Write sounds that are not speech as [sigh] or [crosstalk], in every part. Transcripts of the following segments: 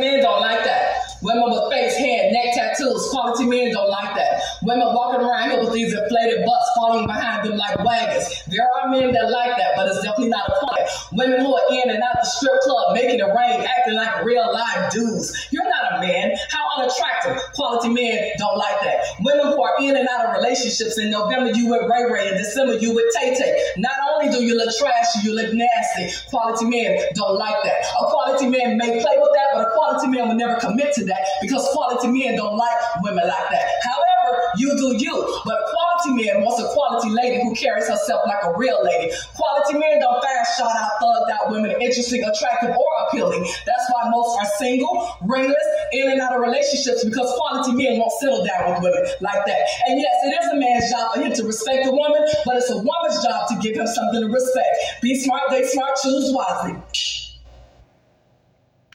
Men don't like that. Women with face, hair, neck tattoos. Quality men don't like that. Women walking around here with these inflated butts falling behind them like wagons. There are men that like that, but it's definitely not a quality. Women who are in and out the strip club, making it rain, acting like real live dudes. You're man. How unattractive. Quality men don't like that. Women who are in and out of relationships. In November, you with Ray Ray. In December, you with Tay Tay. Not only do you look trashy, you look nasty. Quality men don't like that. A quality man may play with that, but a quality man will never commit to that because quality men don't like women like that. However, you do you. But quality man wants a quality lady who carries herself like a real lady. Quality men don't fast shot out, thugged out women interesting, attractive, or appealing. That's why most are single, ringless, in and out of relationships because quality men won't settle down with women like that. And yes, it is a man's job for him to respect a woman, but it's a woman's job to give him something to respect. Be smart, they smart, choose wisely.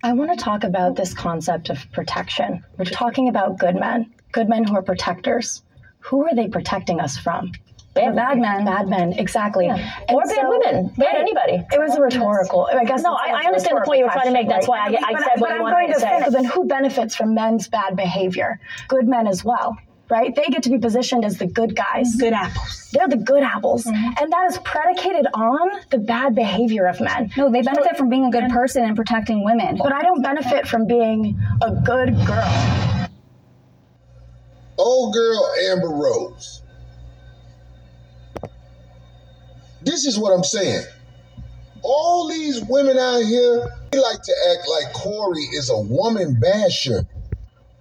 I want to talk about this concept of protection. We're talking about good men, good men who are protectors. Who are they protecting us from? Bad, bad men. Bad men, exactly. Yeah. Or bad so, women, bad right. anybody. It was a rhetorical. I guess. No, I, I understand the point you were trying to make. That's why I, I said what I wanted to say. So then, who benefits from men's bad behavior? Good men as well right? They get to be positioned as the good guys. Good apples. They're the good apples. Mm-hmm. And that is predicated on the bad behavior of men. No, they benefit so, from being a good person and protecting women. But I don't benefit from being a good girl. Old girl Amber Rose. This is what I'm saying. All these women out here, they like to act like Corey is a woman basher.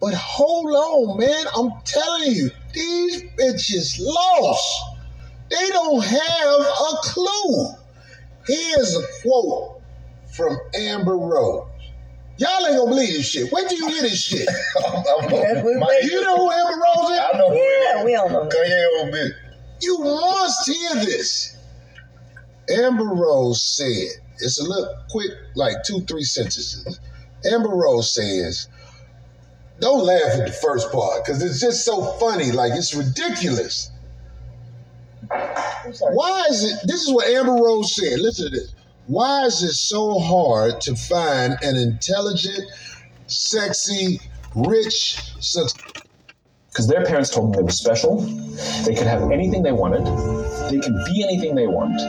But hold on, man. I'm telling you, these bitches lost. They don't have a clue. Here's a quote from Amber Rose. Y'all ain't gonna believe this shit. Wait till you hear this shit. you know who Amber Rose is? I know who yeah, we all know. Kanye bit. You must hear this. Amber Rose said, it's a little quick, like two, three sentences. Amber Rose says, don't laugh at the first part because it's just so funny. Like it's ridiculous. Why is it? This is what Amber Rose said. Listen to this. Why is it so hard to find an intelligent, sexy, rich, because their parents told them they were special, they could have anything they wanted, they can be anything they want,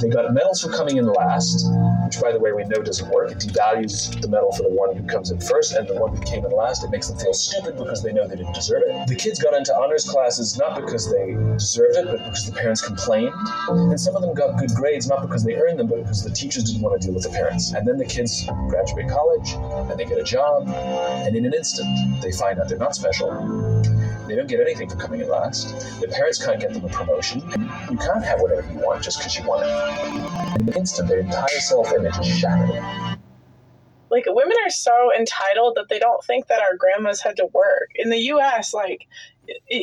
they got medals for coming in last, which, by the way, we know doesn't work. It devalues the medal for the one who comes in first, and the one who came in last, it makes them feel stupid because they know they didn't deserve it. The kids got into honors classes not because they deserved it, but because the parents complained. And some of them got good grades not because they earned them, but because the teachers didn't want to deal with the parents. And then the kids graduate college, and they get a job, and in an instant, they find out they're not special they don't get anything for coming in last. Their parents can't get them a promotion. You can't have whatever you want just because you want it. In an instant, their entire self-image is shattered. Like women are so entitled that they don't think that our grandmas had to work. In the U.S., like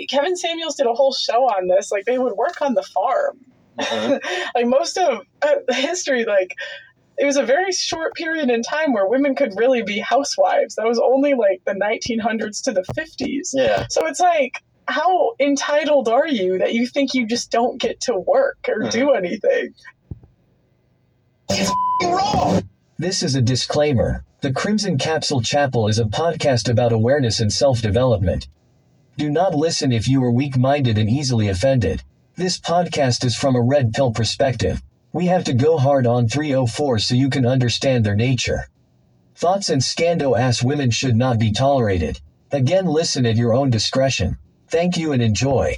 Kevin Samuels did a whole show on this. Like they would work on the farm. Uh-huh. [laughs] like most of uh, history, like it was a very short period in time where women could really be housewives. That was only like the 1900s to the 50s. Yeah. So it's like, how entitled are you that you think you just don't get to work or mm-hmm. do anything? It's wrong. This is a disclaimer. The Crimson Capsule Chapel is a podcast about awareness and self development. Do not listen if you are weak minded and easily offended. This podcast is from a red pill perspective. We have to go hard on 304 so you can understand their nature. Thoughts and scando ass women should not be tolerated. Again, listen at your own discretion. Thank you and enjoy.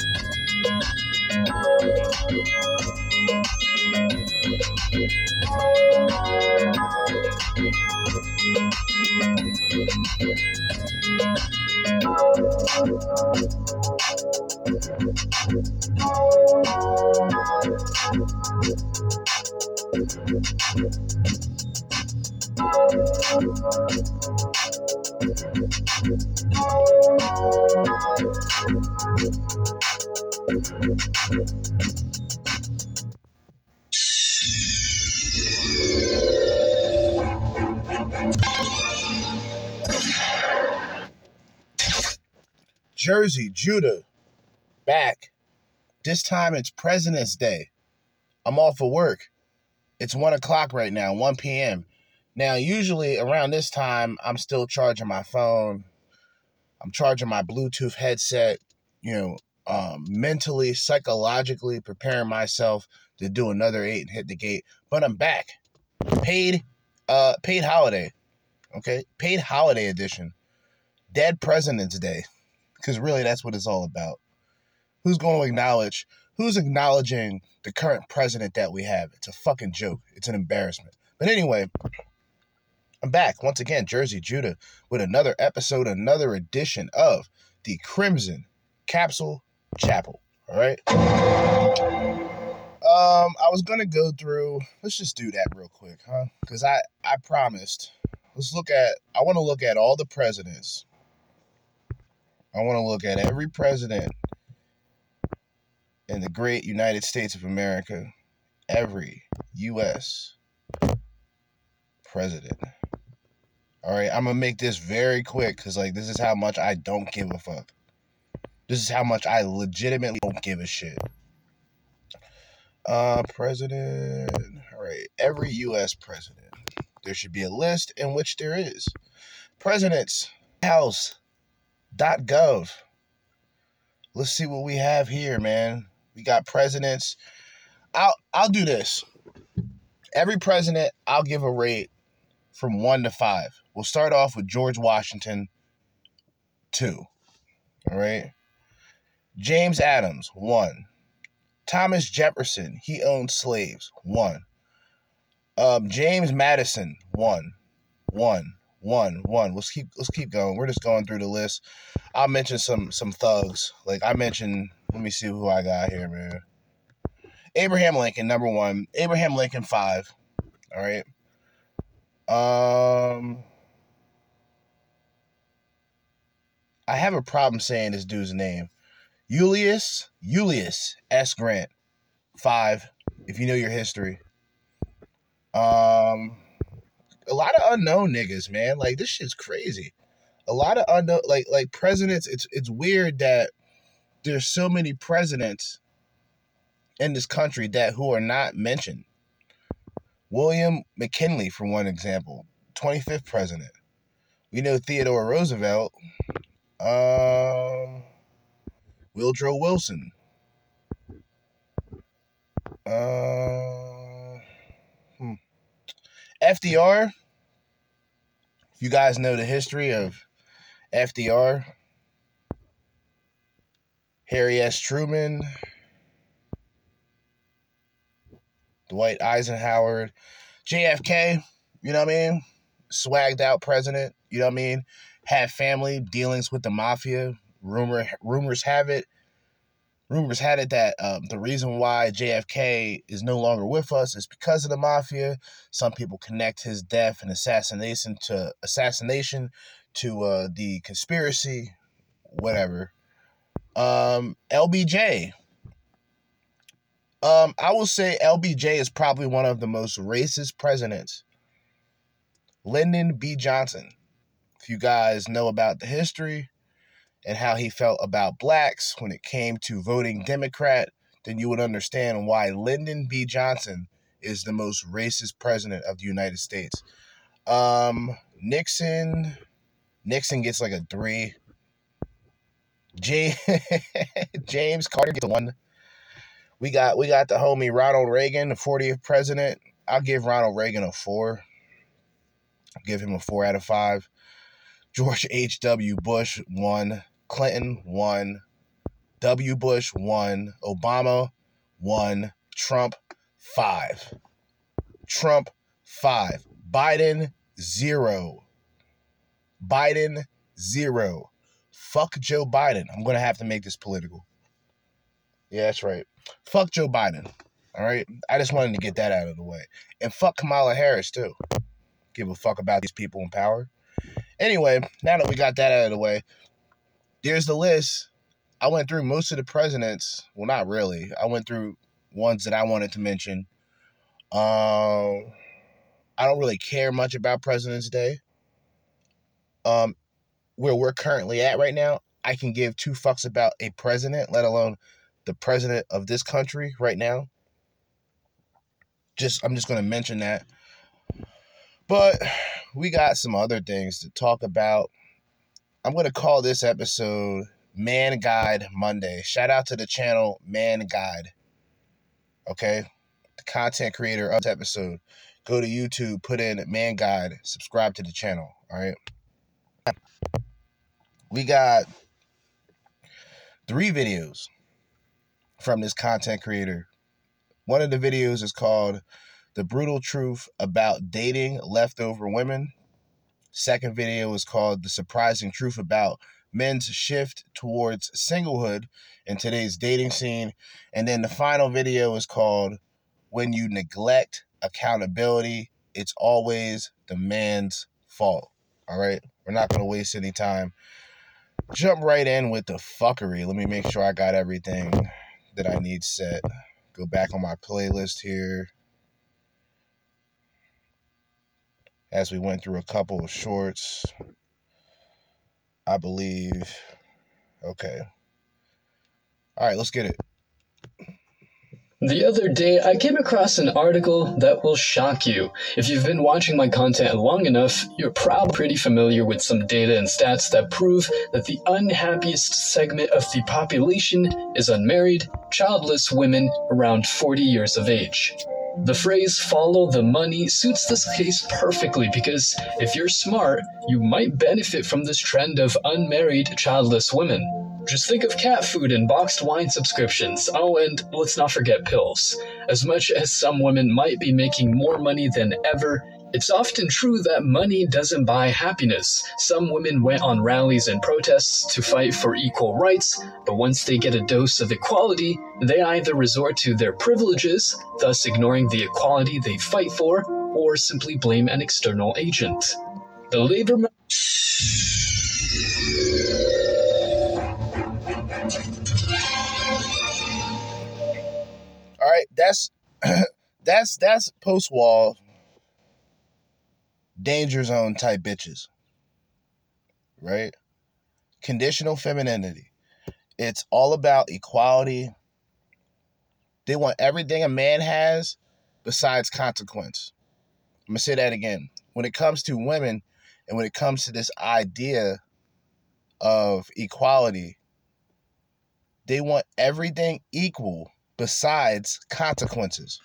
Jerzee, Judah, back. This time it's President's Day. I'm off of work. It's 1 o'clock right now, 1 p.m. Now, usually around this time, I'm still charging my phone. I'm charging my Bluetooth headset, you know, um, mentally, psychologically preparing myself to do another eight and hit the gate. But I'm back. Paid, uh, paid holiday. Okay, paid holiday edition. Dead President's Day because really that's what it's all about. Who's going to acknowledge? Who's acknowledging the current president that we have? It's a fucking joke. It's an embarrassment. But anyway, I'm back once again, Jerzee Judah, with another episode, another edition of the Crimson Capsule Chapel. All right. Um, I was gonna go through. Let's just do that real quick, huh? Because I I promised. Let's look at. I want to look at all the presidents I want to look at every president in the great United States of America, every U.S. president. All right, I'm gonna make this very quick because, like, this is how much I don't give a fuck. This is how much I legitimately don't give a shit. Uh, president. All right, every U.S. president. There should be a list in which there is presidents, House, .gov. Let's see what we have here, man. We got presidents. I'll I'll do this. Every president, I'll give a rate from one to five. We'll start off with George Washington, two. All right. James Adams, one. Thomas Jefferson, he owned slaves, one. Um, James Madison, one. One one, one. Let's keep let's keep going. We're just going through the list. I'll mention some some thugs. Like I mentioned, let me see who I got here, man. Abraham Lincoln, number one. Abraham Lincoln, five. All right. Um. I have a problem saying this dude's name. Julius Julius S. Grant. Five. If you know your history. Um a lot of unknown niggas, man. Like this shit's crazy. A lot of unknown like like presidents, it's it's weird that there's so many presidents in this country that who are not mentioned. William McKinley, for one example, 25th president. We know Theodore Roosevelt, um, Woodrow Wilson, uh, hmm. FDR. You guys know the history of FDR, Harry S. Truman, Dwight Eisenhower, JFK, you know what I mean? Swagged out president, you know what I mean? Had family dealings with the mafia. Rumor rumors have it. Rumors had it that um, the reason why JFK is no longer with us is because of the mafia. Some people connect his death and assassination to assassination to uh, the conspiracy, whatever. Um, LBJ, um, I will say LBJ is probably one of the most racist presidents. Lyndon B. Johnson. If you guys know about the history and how he felt about blacks when it came to voting Democrat, then you would understand why Lyndon B. Johnson is the most racist president of the United States. Um, Nixon, Nixon gets like a three. J- [laughs] James Carter gets a one. We got we got the homie Ronald Reagan, the 40th president. I'll give Ronald Reagan a four. I'll give him a four out of five. George H.W. Bush, one. Clinton, one. W. Bush, one. Obama, one. Trump, five. Trump, five. Biden, zero. Biden, zero. Fuck Joe Biden. I'm to have to make this political. Yeah, that's right. Fuck Joe Biden. All right. I just wanted to get that out of the way. And fuck Kamala Harris, too. Give a fuck about these people in power. Anyway, now that we got that out of the way, there's the list. I went through most of the presidents. Well, not really. I went through ones that I wanted to mention. Um, I don't really care much about President's Day. Um, where we're currently at right now, I can give two fucks about a president, let alone the president of this country right now. Just I'm just going to mention that. But we got some other things to talk about. I'm going to call this episode Man Guide Monday. Shout out to the channel Man Guide. Okay? The content creator of this episode. Go to YouTube, put in Man Guide, subscribe to the channel. All right? We got three videos from this content creator. One of the videos is called The Brutal Truth About Dating Leftover Women. Second video is called The Surprising Truth About Men's Shift Towards Singlehood in Today's Dating Scene. And then the final video is called When You Neglect Accountability, It's Always the Man's Fault. All right? We're not going to waste any time. Jump right in with the fuckery. Let me make sure I got everything that I need set. Go back on my playlist here. As we went through a couple of shorts, I believe. Okay. All right, let's get it. The other day, I came across an article that will shock you. If you've been watching my content long enough, you're probably pretty familiar with some data and stats that prove that the unhappiest segment of the population is unmarried, childless women around 40 years of age. The phrase follow the money suits this case perfectly because if you're smart, you might benefit from this trend of unmarried, childless women. Just think of cat food and boxed wine subscriptions. Oh, and let's not forget pills. As much as some women might be making more money than ever, it's often true that money doesn't buy happiness. Some women went on rallies and protests to fight for equal rights, but once they get a dose of equality, they either resort to their privileges, thus ignoring the equality they fight for, or simply blame an external agent. The labor All right, that's [clears throat] that's that's post wall danger zone type bitches. Right? Conditional femininity. It's all about equality. They want everything a man has besides consequence. I'm to say that again. When it comes to women and when it comes to this idea of equality, they want everything equal besides consequences.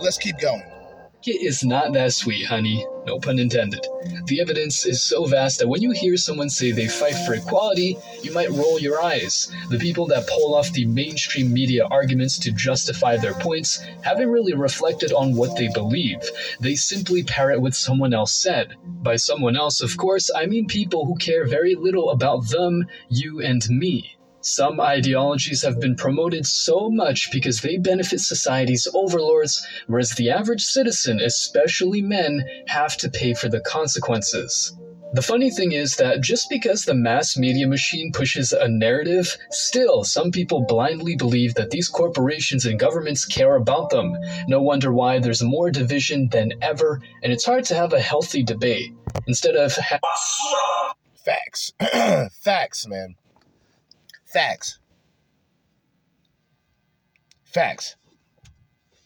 Let's keep going. It is not that sweet, honey. No pun intended. The evidence is so vast that when you hear someone say they fight for equality, you might roll your eyes. The people that pull off the mainstream media arguments to justify their points haven't really reflected on what they believe. They simply parrot what someone else said. By someone else, of course, I mean people who care very little about them, you, and me. Some ideologies have been promoted so much because they benefit society's overlords, whereas the average citizen, especially men, have to pay for the consequences. The funny thing is that just because the mass media machine pushes a narrative, still some people blindly believe that these corporations and governments care about them. No wonder why there's more division than ever, and it's hard to have a healthy debate. Instead of ha- facts, [clears throat] facts, man. Facts. Facts.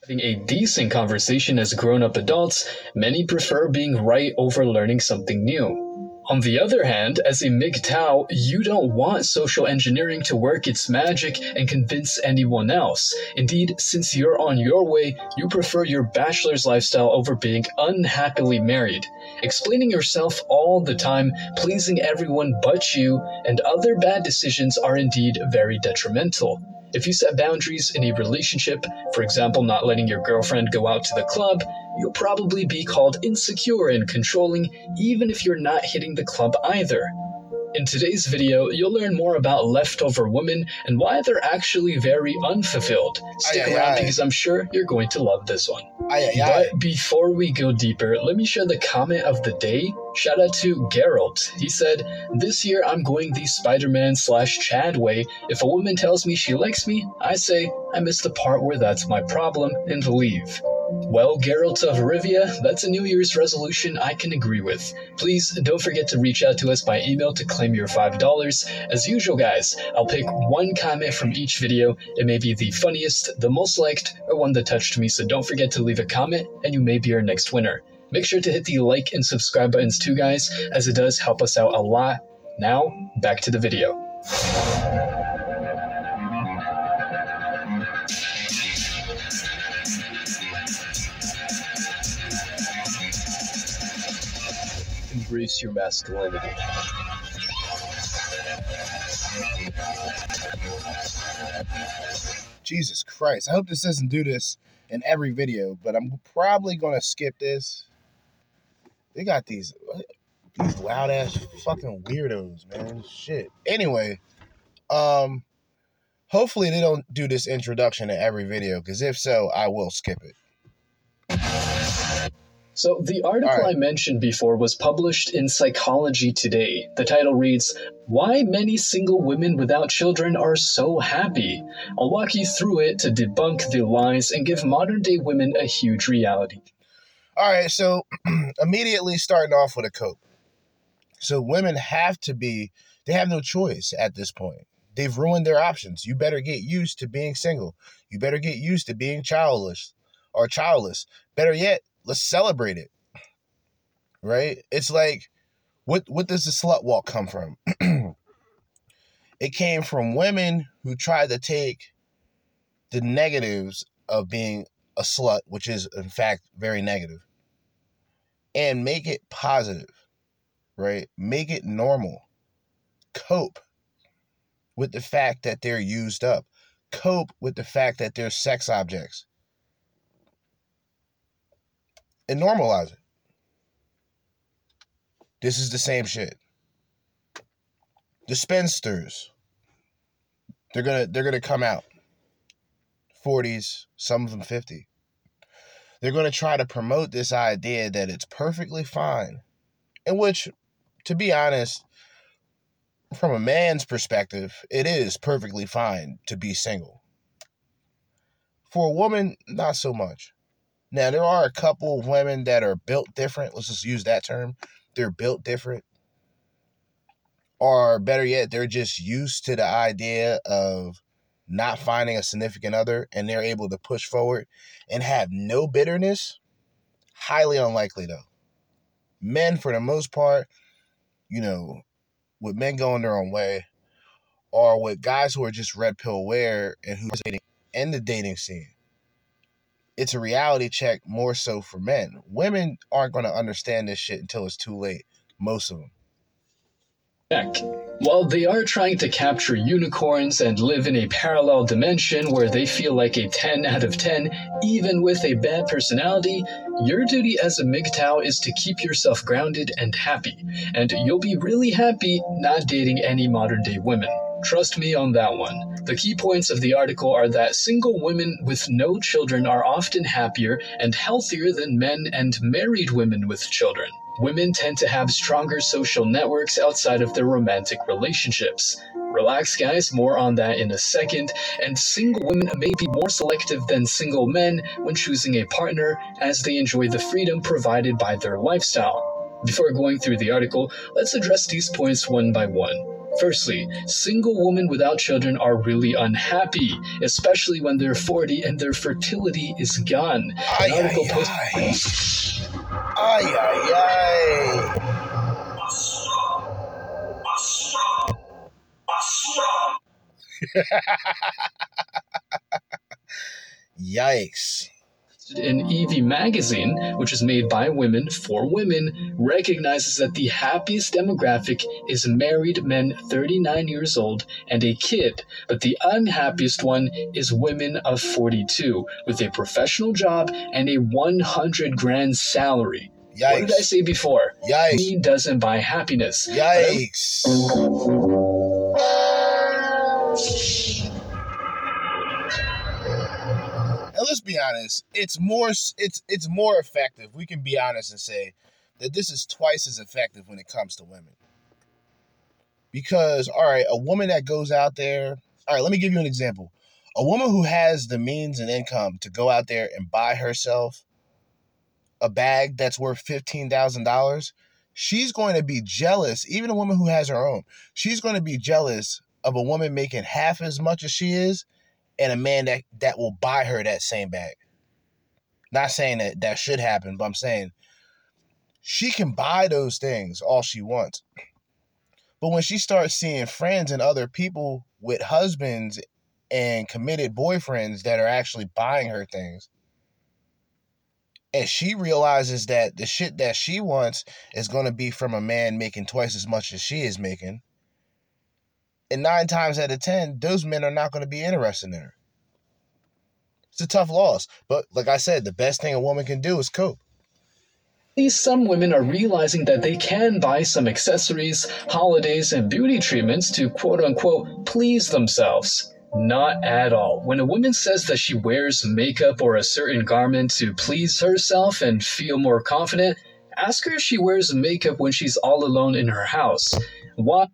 Having a decent conversation as grown up adults, many prefer being right over learning something new. On the other hand, as a MGTOW, you don't want social engineering to work its magic and convince anyone else. Indeed, since you're on your way, you prefer your bachelor's lifestyle over being unhappily married. Explaining yourself all the time, pleasing everyone but you, and other bad decisions are indeed very detrimental. If you set boundaries in a relationship, for example, not letting your girlfriend go out to the club, you'll probably be called insecure and controlling, even if you're not hitting the club either. In today's video, you'll learn more about leftover women and why they're actually very unfulfilled. Stick Aye, around aye. because I'm sure you're going to love this one. Aye. But before we go deeper, let me share the comment of the day. Shout out to Geralt. He said, This year I'm going the Spider Man slash Chad way. If a woman tells me she likes me, I say, I miss the part where that's my problem, and leave. Well, Geralt of Rivia, that's a New Year's resolution I can agree with. Please don't forget to reach out to us by email to claim your $5. As usual, guys, I'll pick one comment from each video. It may be the funniest, the most liked, or one that touched me, so don't forget to leave a comment, and you may be our next winner. Make sure to hit the like and subscribe buttons too, guys, as it does help us out a lot. Now, back to the video. Embrace your masculinity. Jesus Christ. I hope this doesn't do this in every video, but I'm probably gonna skip this. They got these these loud ass fucking weirdos, man. Shit. Anyway, um hopefully they don't do this introduction in every video, because if so, I will skip it. So, the article right. I mentioned before was published in Psychology Today. The title reads, Why Many Single Women Without Children Are So Happy. I'll walk you through it to debunk the lies and give modern day women a huge reality. All right, so [clears throat] immediately starting off with a cope. So women have to be, they have no choice at this point. They've ruined their options. You better get used to being single. You better get used to being childless or childless. Better yet, let's celebrate it. Right? It's like, what what does the slut walk come from? [clears throat] it came from women who tried to take the negatives of being a slut, which is in fact very negative, and make it positive, right? Make it normal. Cope with the fact that they're used up. Cope with the fact that they're sex objects. And normalize it. This is the same shit. The spinsters. They're gonna they're gonna come out. 40s, some of them 50. They're going to try to promote this idea that it's perfectly fine In which, to be honest, from a man's perspective, it is perfectly fine to be single. For a woman, not so much. Now, there are a couple of women that are built different. Let's just use that term. They're built different. Or better yet, they're just used to the idea of not finding a significant other and they're able to push forward and have no bitterness. Highly unlikely, though. Men, for the most part, you know, with men going their own way, or with guys who are just red pill aware and who's dating in the dating scene. It's a reality check more so for men. Women aren't going to understand this shit until it's too late. Most of them. Heck, while they are trying to capture unicorns and live in a parallel dimension where they feel like a 10 out of 10, even with a bad personality, your duty as a MGTOW is to keep yourself grounded and happy. And you'll be really happy not dating any modern day women. Trust me on that one. The key points of the article are that single women with no children are often happier and healthier than men and married women with children. Women tend to have stronger social networks outside of their romantic relationships. Relax, guys, more on that in a second. And single women may be more selective than single men when choosing a partner as they enjoy the freedom provided by their lifestyle. Before going through the article, let's address these points one by one. Firstly, single women without children are really unhappy, especially when they're 40 and their fertility is gone. An article posted. Ay, ay, ay. [laughs] Yikes. In EV Magazine, which is made by women for women, recognizes that the happiest demographic is married men 39 years old and a kid, but the unhappiest one is women of 42 with a professional job and a 100 grand salary. Yikes. What did I say before? Yikes. Money doesn't buy happiness. Yikes. Honest, it's more it's it's more effective. We can be honest and say that this is twice as effective when it comes to women. Because all right, a woman that goes out there, all right, let me give you an example. A woman who has the means and income to go out there and buy herself a bag that's worth $15,000, she's going to be jealous, even a woman who has her own. She's going to be jealous of a woman making half as much as she is and a man that that will buy her that same bag. Not saying that that should happen, but I'm saying she can buy those things all she wants. But when she starts seeing friends and other people with husbands and committed boyfriends that are actually buying her things, and she realizes that the shit that she wants is going to be from a man making twice as much as she is making, and nine times out of ten, those men are not going to be interested in her. It's a tough loss. But like I said, the best thing a woman can do is cope. At least some women are realizing that they can buy some accessories, holidays, and beauty treatments to quote unquote please themselves. Not at all. When a woman says that she wears makeup or a certain garment to please herself and feel more confident, ask her if she wears makeup when she's all alone in her house. Why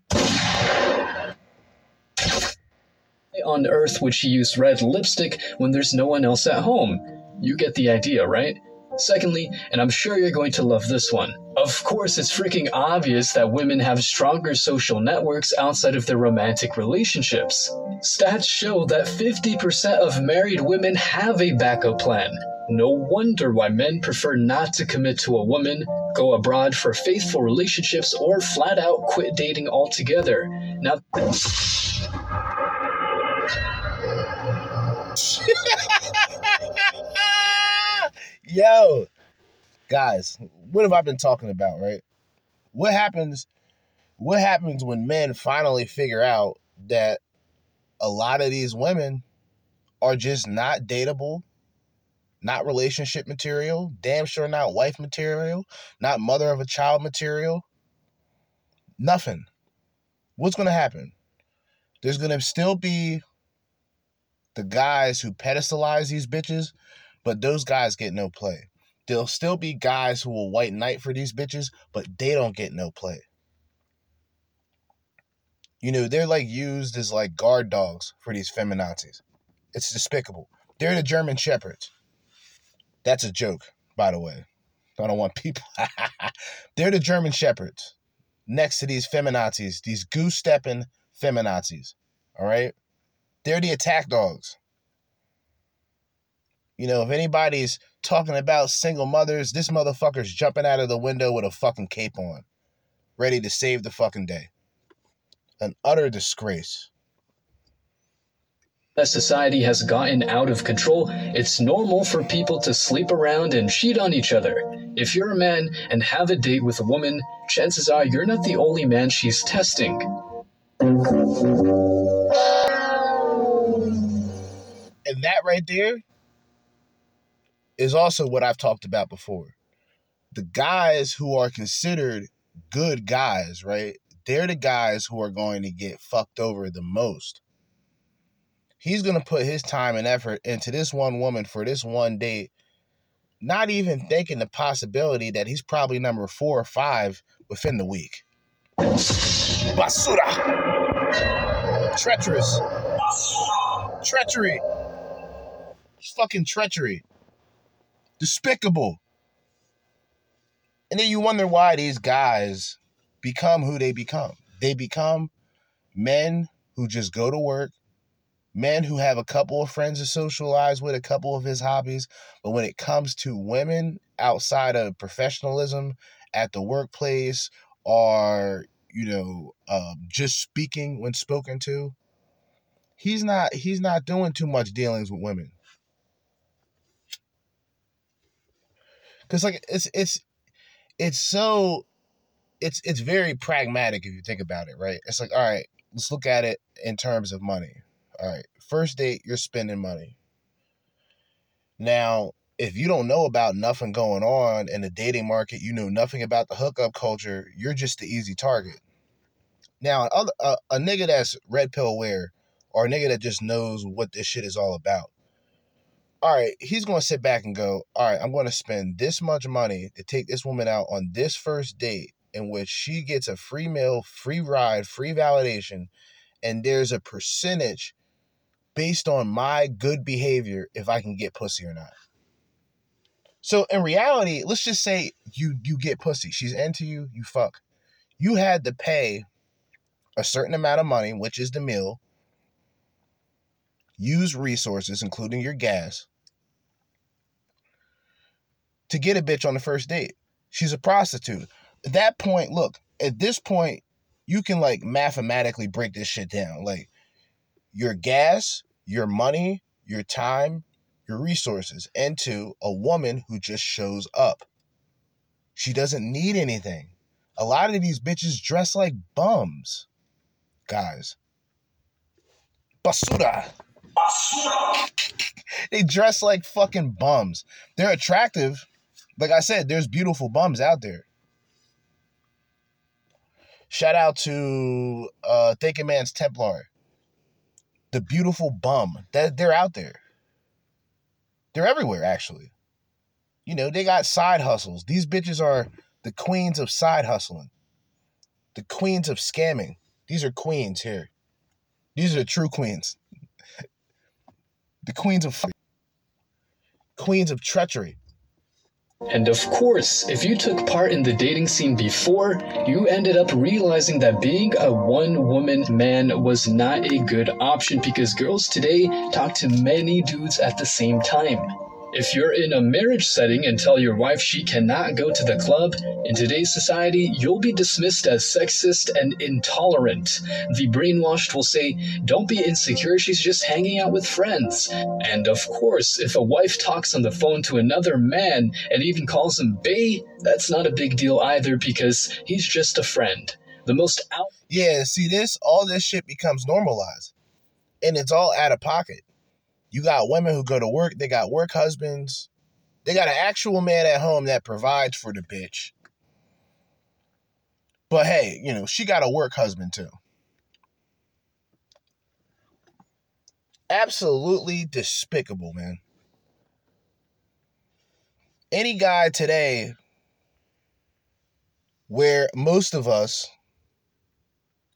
on earth would she use red lipstick when there's no one else at home? You get the idea, right? Secondly, and I'm sure you're going to love this one. Of course, it's freaking obvious that women have stronger social networks outside of their romantic relationships. Stats show that 50% of married women have a backup plan. No wonder why men prefer not to commit to a woman, go abroad for faithful relationships, or flat out quit dating altogether. Now, Yo, guys, what have I been talking about, right? What happens what happens when men finally figure out that a lot of these women are just not dateable, not relationship material, damn sure not wife material, not mother of a child material? Nothing. What's going to happen? There's going to still be the guys who pedestalize these bitches, but those guys get no play. there'll still be guys who will white knight for these bitches, but they don't get no play. You know, they're like used as like guard dogs for these feminazis. It's despicable. They're the German shepherds. That's a joke, by the way. I don't want people. [laughs] they're the German shepherds next to these feminazis, these goose stepping feminazis. All right? They're the attack dogs. You know, if anybody's talking about single mothers, this motherfucker's jumping out of the window with a fucking cape on, ready to save the fucking day. An utter disgrace. As society has gotten out of control, it's normal for people to sleep around and cheat on each other. If you're a man and have a date with a woman, chances are you're not the only man she's testing. And that right there is also what I've talked about before. The guys who are considered good guys, right? They're the guys who are going to get fucked over the most. He's going to put his time and effort into this one woman for this one date, not even thinking the possibility that he's probably number four or five within the week. Basura! Treacherous. Treachery. Fucking treachery. Despicable. And then you wonder why these guys become who they become. They become men who just go to work, men who have a couple of friends to socialize with, a couple of his hobbies. But when it comes to women outside of professionalism at the workplace or, you know, um, just speaking when spoken to, he's not he's not doing too much dealings with women. Cause like it's it's it's so it's it's very pragmatic if you think about it, right? It's like, all right, let's look at it in terms of money. All right, first date, you're spending money. Now, if you don't know about nothing going on in the dating market, you know nothing about the hookup culture, you're just the easy target. Now, a, a, uh, a nigga that's red pill aware or a nigga that just knows what this shit is all about, all right, he's going to sit back and go, all right, I'm going to spend this much money to take this woman out on this first date in which she gets a free meal, free ride, free validation, and there's a percentage based on my good behavior if I can get pussy or not. So in reality, let's just say you you get pussy. She's into you, you fuck. You had to pay a certain amount of money, which is the meal, use resources, including your gas, to get a bitch on the first date. She's a prostitute. At that point, look, at this point, you can like mathematically break this shit down. Like your gas, your money, your time, your resources into a woman who just shows up. She doesn't need anything. A lot of these bitches dress like bums, guys. Basura. They dress like fucking bums. They're attractive. Like I said, there's beautiful bums out there. Shout out to uh Thinking Man's Templar. The beautiful bum. That they're out there. They're everywhere, actually. You know, they got side hustles. These bitches are the queens of side hustling. The queens of scamming. These are queens here. These are the true queens. The queens of queens of treachery. And of course, if you took part in the dating scene before, you ended up realizing that being a one woman man was not a good option because girls today talk to many dudes at the same time. If you're in a marriage setting and tell your wife she cannot go to the club, in today's society, you'll be dismissed as sexist and intolerant. The brainwashed will say, Don't be insecure, she's just hanging out with friends. And of course, if a wife talks on the phone to another man and even calls him Bay, that's not a big deal either because he's just a friend. The most out. Yeah, see this? All this shit becomes normalized. And it's all out of pocket. You got women who go to work, they got work husbands. They got an actual man at home that provides for the bitch. But hey, you know, she got a work husband too. Absolutely despicable, man. any guy today where most of us,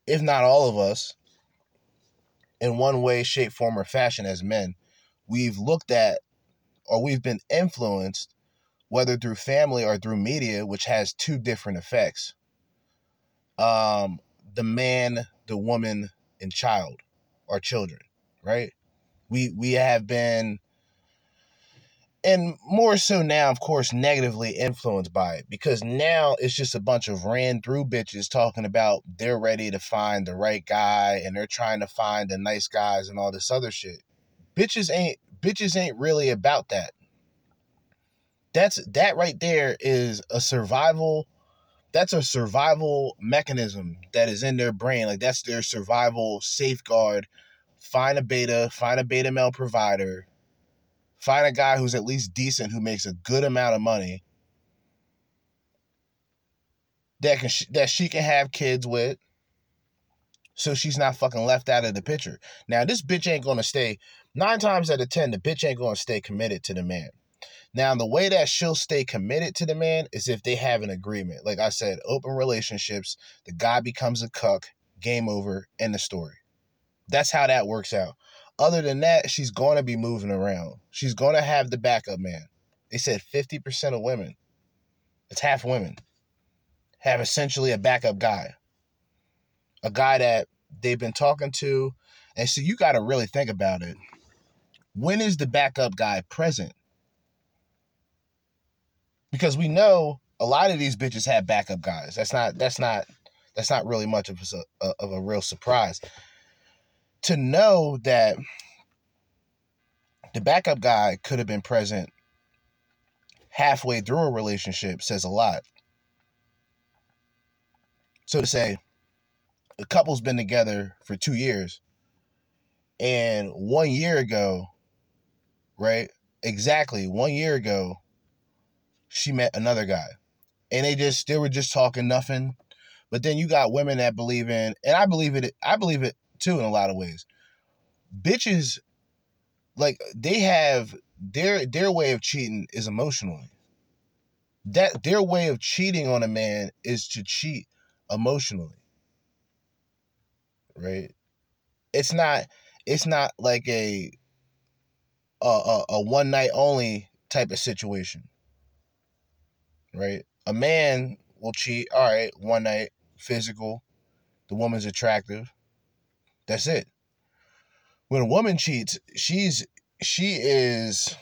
if not all of us, in one way, shape, form, or fashion as men, we've looked at or we've been influenced, whether through family or through media, which has two different effects. Um, the man, the woman, and child or children, right? We we have been and more so now, of course, negatively influenced by it because now it's just a bunch of ran through bitches talking about they're ready to find the right guy and they're trying to find the nice guys and all this other shit. Bitches ain't bitches ain't really about that. That's that right there is a survival that's a survival mechanism that is in their brain. Like that's their survival safeguard. Find a beta, find a beta male provider, Find a guy who's at least decent, who makes a good amount of money that can that she can have kids with, so she's not fucking left out of the picture. Now this bitch ain't gonna stay nine times out of ten. The bitch ain't gonna stay committed to the man. Now the way that she'll stay committed to the man is if they have an agreement. Like I said, open relationships. The guy becomes a cuck. Game over. End the story. That's how that works out. Other than that, she's to be moving around. She's to have the backup man. They said 50% of women, it's half women, have essentially a backup guy. A guy that they've been talking to. And so you got to really think about it. When is the backup guy present? Because we know a lot of these bitches have backup guys. That's not that's not that's not really much of a, uh, of a real surprise to know that the backup guy could have been present halfway through a relationship says a lot. So to say, a couple's been together for two years, and one year ago, right? Exactly one year ago, she met another guy, and they just they were just talking nothing. But then you got women that believe in, and I believe it. I believe it too in a lot of ways. Bitches like they have their their way of cheating is emotionally. That their way of cheating on a man is to cheat emotionally. Right? It's not it's not like a a, a, a one night only type of situation. Right? A man will cheat, all right, one night, physical, the woman's attractive, that's it. When a woman cheats, she's she is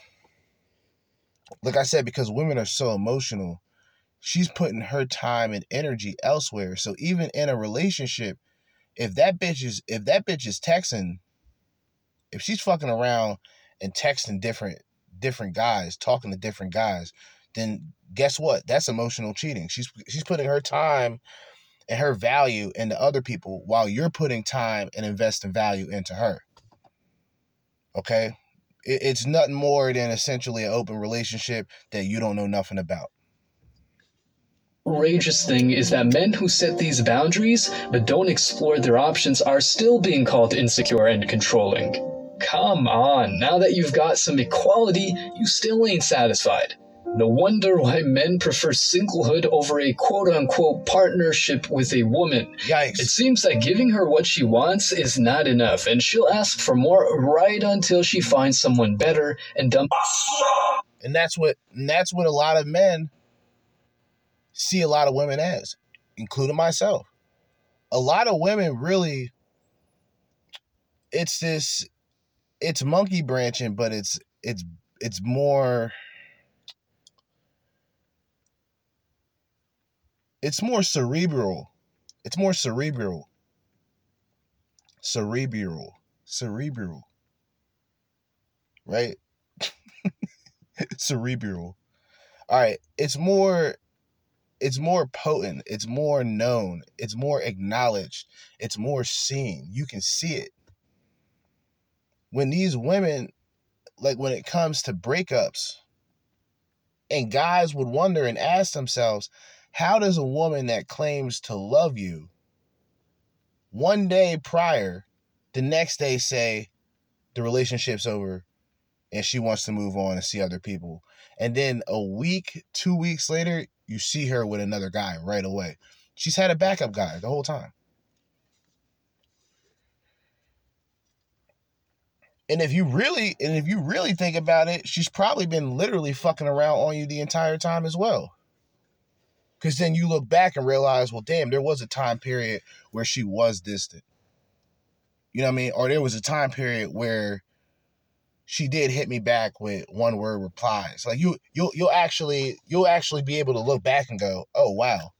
like I said, because women are so emotional, she's putting her time and energy elsewhere. So even in a relationship, if that bitch is if that bitch is texting, if she's fucking around and texting different different guys, talking to different guys, then guess what? That's emotional cheating. She's she's putting her time and her value into other people while you're putting time and investing value into her. Okay? It's nothing more than essentially an open relationship that you don't know nothing about. Outrageous thing is that men who set these boundaries but don't explore their options are still being called insecure and controlling. Come on, now that you've got some equality, you still ain't satisfied. No wonder why men prefer singlehood over a quote unquote partnership with a woman. Yikes. It seems that giving her what she wants is not enough, and she'll ask for more right until she finds someone better and dump. And that's what and that's what a lot of men see a lot of women as, including myself. A lot of women really it's this it's monkey branching, but it's it's it's more it's more cerebral. It's more cerebral. Cerebral. Cerebral. Right? [laughs] cerebral. All right, it's more it's more potent, it's more known, it's more acknowledged, it's more seen. You can see it. When these women like when it comes to breakups and guys would wonder and ask themselves, how does a woman that claims to love you one day prior, the next day say the relationship's over and she wants to move on and see other people? And then a week, two weeks later, you see her with another guy right away. She's had a backup guy the whole time. And if you really and if you really think about it, she's probably been literally fucking around on you the entire time as well. Cause then you look back and realize, well, damn, there was a time period where she was distant. You know what I mean? Or there was a time period where she did hit me back with one word replies. Like you you'll you'll actually you'll actually be able to look back and go, oh wow.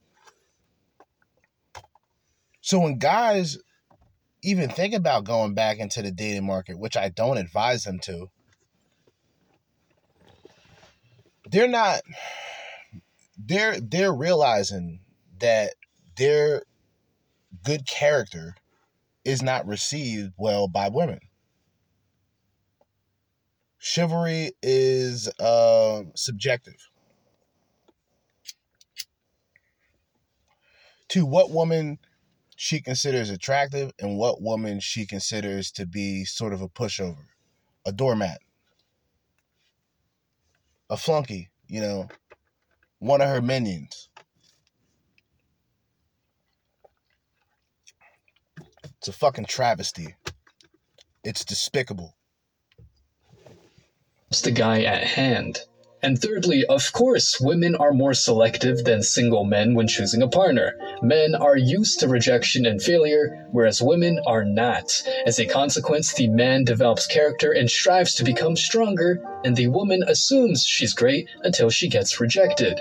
So when guys even think about going back into the dating market, which I don't advise them to, they're not they're they're realizing that their good character is not received well by women. Chivalry is uh, subjective. To what woman she considers attractive and what woman she considers to be sort of a pushover, a doormat, a flunky, you know, one of her minions. It's a fucking travesty. It's despicable. The guy at hand. And thirdly, of course, women are more selective than single men when choosing a partner. Men are used to rejection and failure, whereas women are not. As a consequence, the man develops character and strives to become stronger, and the woman assumes she's great until she gets rejected.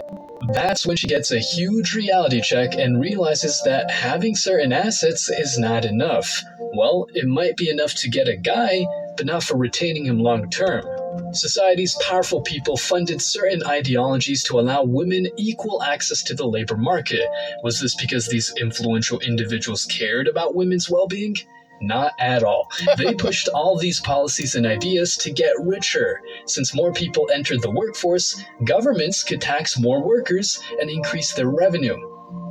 That's when she gets a huge reality check and realizes that having certain assets is not enough. Well, it might be enough to get a guy, but not for retaining him long term. Society's powerful people funded certain ideologies to allow women equal access to the labor market. Was this because these influential individuals cared about women's well being? Not at all. [laughs] They pushed all these policies and ideas to get richer. Since more people entered the workforce, governments could tax more workers and increase their revenue.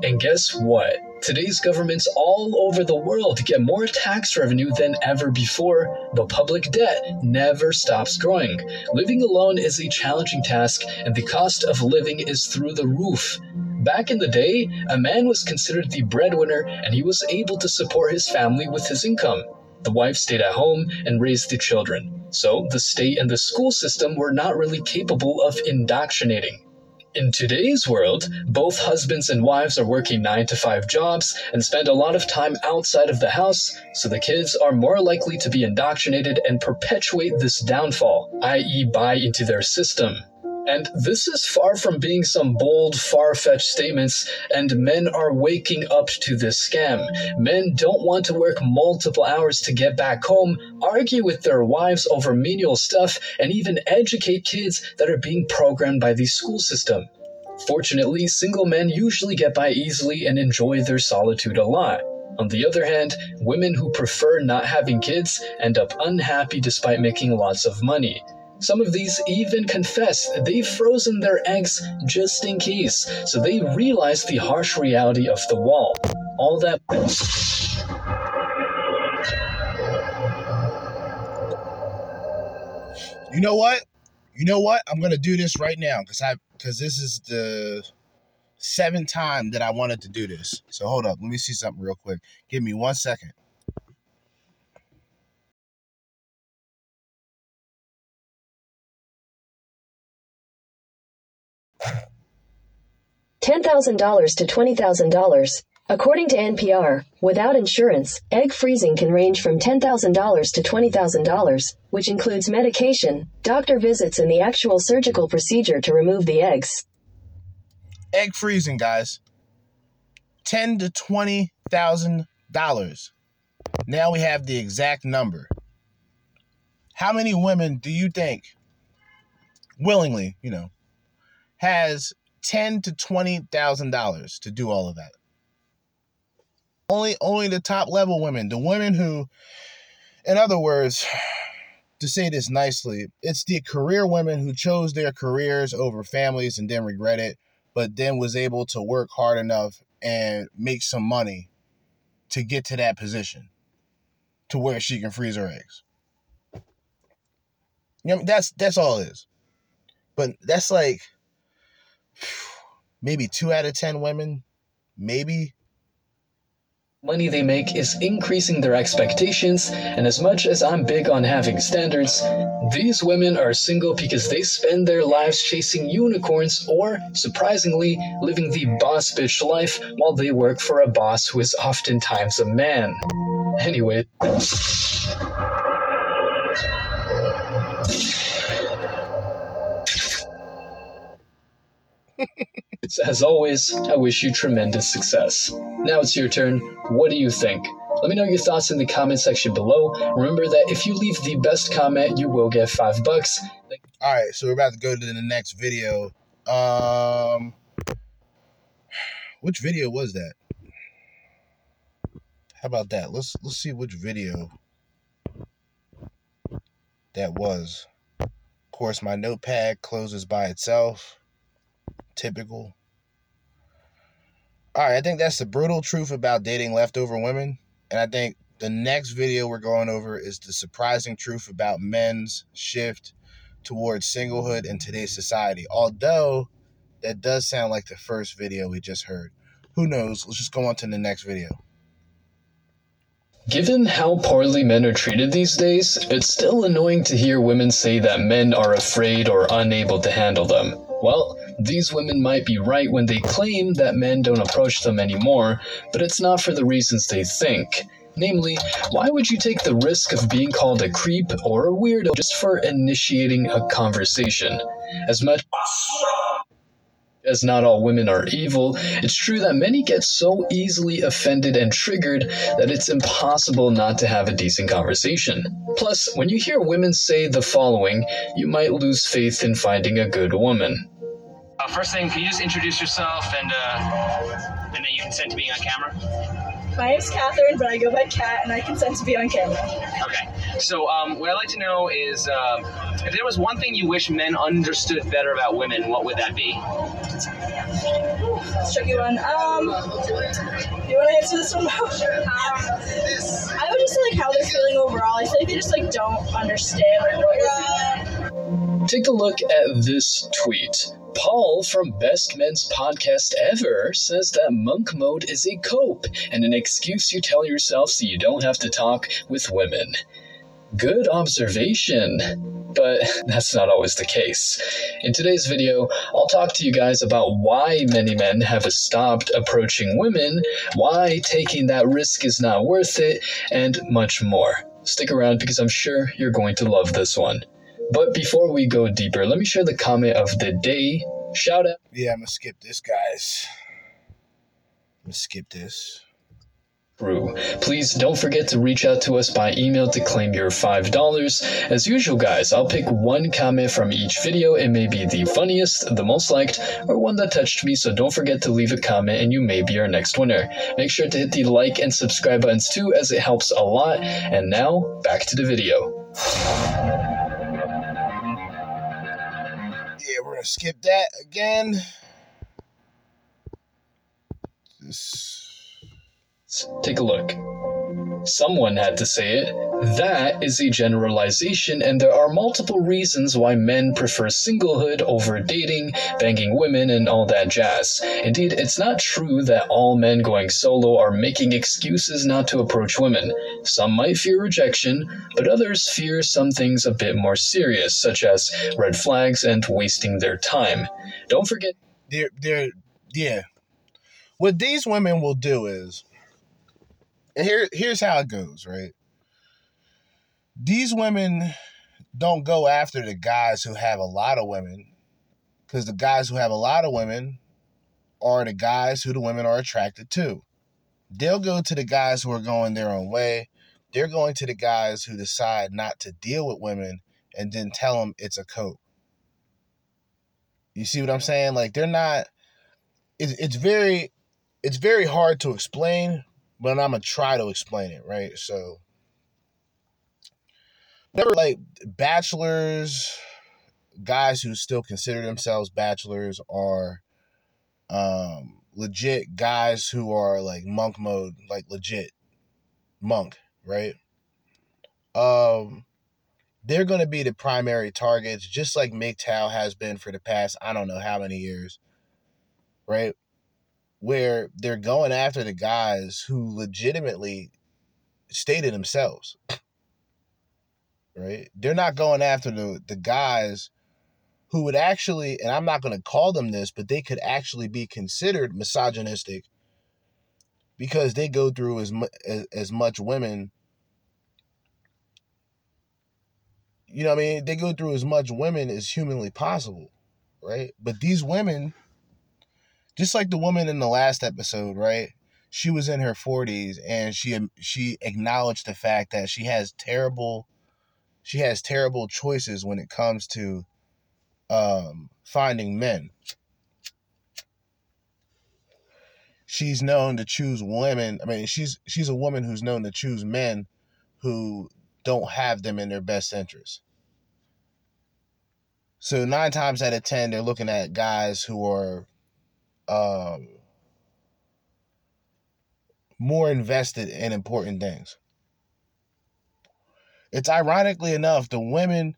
And guess what? Today's governments all over the world get more tax revenue than ever before, but public debt never stops growing. Living alone is a challenging task, and the cost of living is through the roof. Back in the day, a man was considered the breadwinner and he was able to support his family with his income. The wife stayed at home and raised the children. So the state and the school system were not really capable of indoctrinating. In today's world, both husbands and wives are working 9 to 5 jobs and spend a lot of time outside of the house, so the kids are more likely to be indoctrinated and perpetuate this downfall, i.e., buy into their system. And this is far from being some bold, far fetched statements, and men are waking up to this scam. Men don't want to work multiple hours to get back home, argue with their wives over menial stuff, and even educate kids that are being programmed by the school system. Fortunately, single men usually get by easily and enjoy their solitude a lot. On the other hand, women who prefer not having kids end up unhappy despite making lots of money. Some of these even confess they've frozen their eggs just in case, so they realize the harsh reality of the wall. All that. You know what? You know what? I'm gonna do this right now because I because this is the seventh time that I wanted to do this. So hold up, let me see something real quick. Give me one second. $10,000 to $20,000. According to NPR, without insurance, egg freezing can range from $10,000 to $20,000, which includes medication, doctor visits, and the actual surgical procedure to remove the eggs. Egg freezing, guys. Ten to twenty thousand dollars. Now we have the exact number. How many women do you think willingly, you know, has ten to twenty thousand dollars to do all of that. Only only the top level women, the women who, in other words, to say this nicely, it's the career women who chose their careers over families and then regret it, but then was able to work hard enough and make some money to get to that position to where she can freeze her eggs. You know, that's that's all it is. But that's like maybe two out of 10 women, maybe. Money they make is increasing their expectations, and as much as I'm big on having standards, these women are single because they spend their lives chasing unicorns or, surprisingly, living the boss bitch life while they work for a boss who is oftentimes a man. Anyway. As always, I wish you tremendous success. Now it's your turn. What do you think? Let me know your thoughts in the comment section below. Remember that if you leave the best comment, you will get five bucks. All right, so we're about to go to the next video. Um, which video was that? How about that? Let's let's see which video that was. Of course, my notepad closes by itself. Typical. All right, I think that's the brutal truth about dating leftover women. And I think the next video we're going over is the surprising truth about men's shift towards singlehood in today's society. Although that does sound like the first video we just heard. Who knows? Let's just go on to the next video. Given how poorly men are treated these days, it's still annoying to hear women say that men are afraid or unable to handle them. Well, these women might be right when they claim that men don't approach them anymore, but it's not for the reasons they think. Namely, why would you take the risk of being called a creep or a weirdo just for initiating a conversation? As much as not all women are evil, it's true that many get so easily offended and triggered that it's impossible not to have a decent conversation. Plus, when you hear women say the following, you might lose faith in finding a good woman. Uh, first thing, can you just introduce yourself and uh, and then you consent to being on camera? My name's Catherine, but I go by Cat, and I consent to be on camera. Okay. So um, what I'd like to know is um, if there was one thing you wish men understood better about women, what would that be? That's a tricky one. Um, you want to answer this one? [laughs] um, I would just say like how they're feeling overall. I feel like they just like don't understand like, what you're. Take a look at this tweet. Paul from Best Men's Podcast Ever says that monk mode is a cope and an excuse you tell yourself so you don't have to talk with women. Good observation, but [laughs] that's not always the case. In today's video, I'll talk to you guys about why many men have stopped approaching women, why taking that risk is not worth it, and much more. Stick around because I'm sure you're going to love this one. But before we go deeper, let me share the comment of the day. Shout out. Yeah, I'm gonna skip this, guys. I'm gonna skip this. Through. Please don't forget to reach out to us by email to claim your $5. As usual, guys, I'll pick one comment from each video. It may be the funniest, the most liked, or one that touched me, so don't forget to leave a comment and you may be our next winner. Make sure to hit the like and subscribe buttons too, as it helps a lot. And now, back to the video. Gonna skip that again. This Take a look. Someone had to say it. That is a generalization, and there are multiple reasons why men prefer singlehood over dating, banging women, and all that jazz. Indeed, it's not true that all men going solo are making excuses not to approach women. Some might fear rejection, but others fear some things a bit more serious, such as red flags and wasting their time. Don't forget. they're they're yeah. What these women will do is, here here's how it goes, right? These women don't go after the guys who have a lot of women, because the guys who have a lot of women are the guys who the women are attracted to. They'll go to the guys who are going their own way. They're going to the guys who decide not to deal with women and then tell them it's a cope. You see what I'm saying? Like they're not. It's it's very, it's very hard to explain, but I'm gonna try to explain it. Right. So, never like bachelors, guys who still consider themselves bachelors are, um, legit guys who are like monk mode, like legit monk, right? Um, they're going to be the primary targets, just like MGTOW has been for the past, I don't know how many years, right? Where they're going after the guys who legitimately stated themselves, right? They're not going after the, the guys who would actually, and I'm not going to call them this, but they could actually be considered misogynistic because they go through as, as, as much women you know what I mean? They go through as much women as humanly possible, right? But these women, just like the woman in the last episode, right? She was in her 40s and she she acknowledged the fact that she has terrible she has terrible choices when it comes to um finding men. She's known to choose women. I mean, she's she's a woman who's known to choose men who don't have them in their best interest. So nine times out of ten, they're looking at guys who are um, more invested in important things. It's ironically enough the women.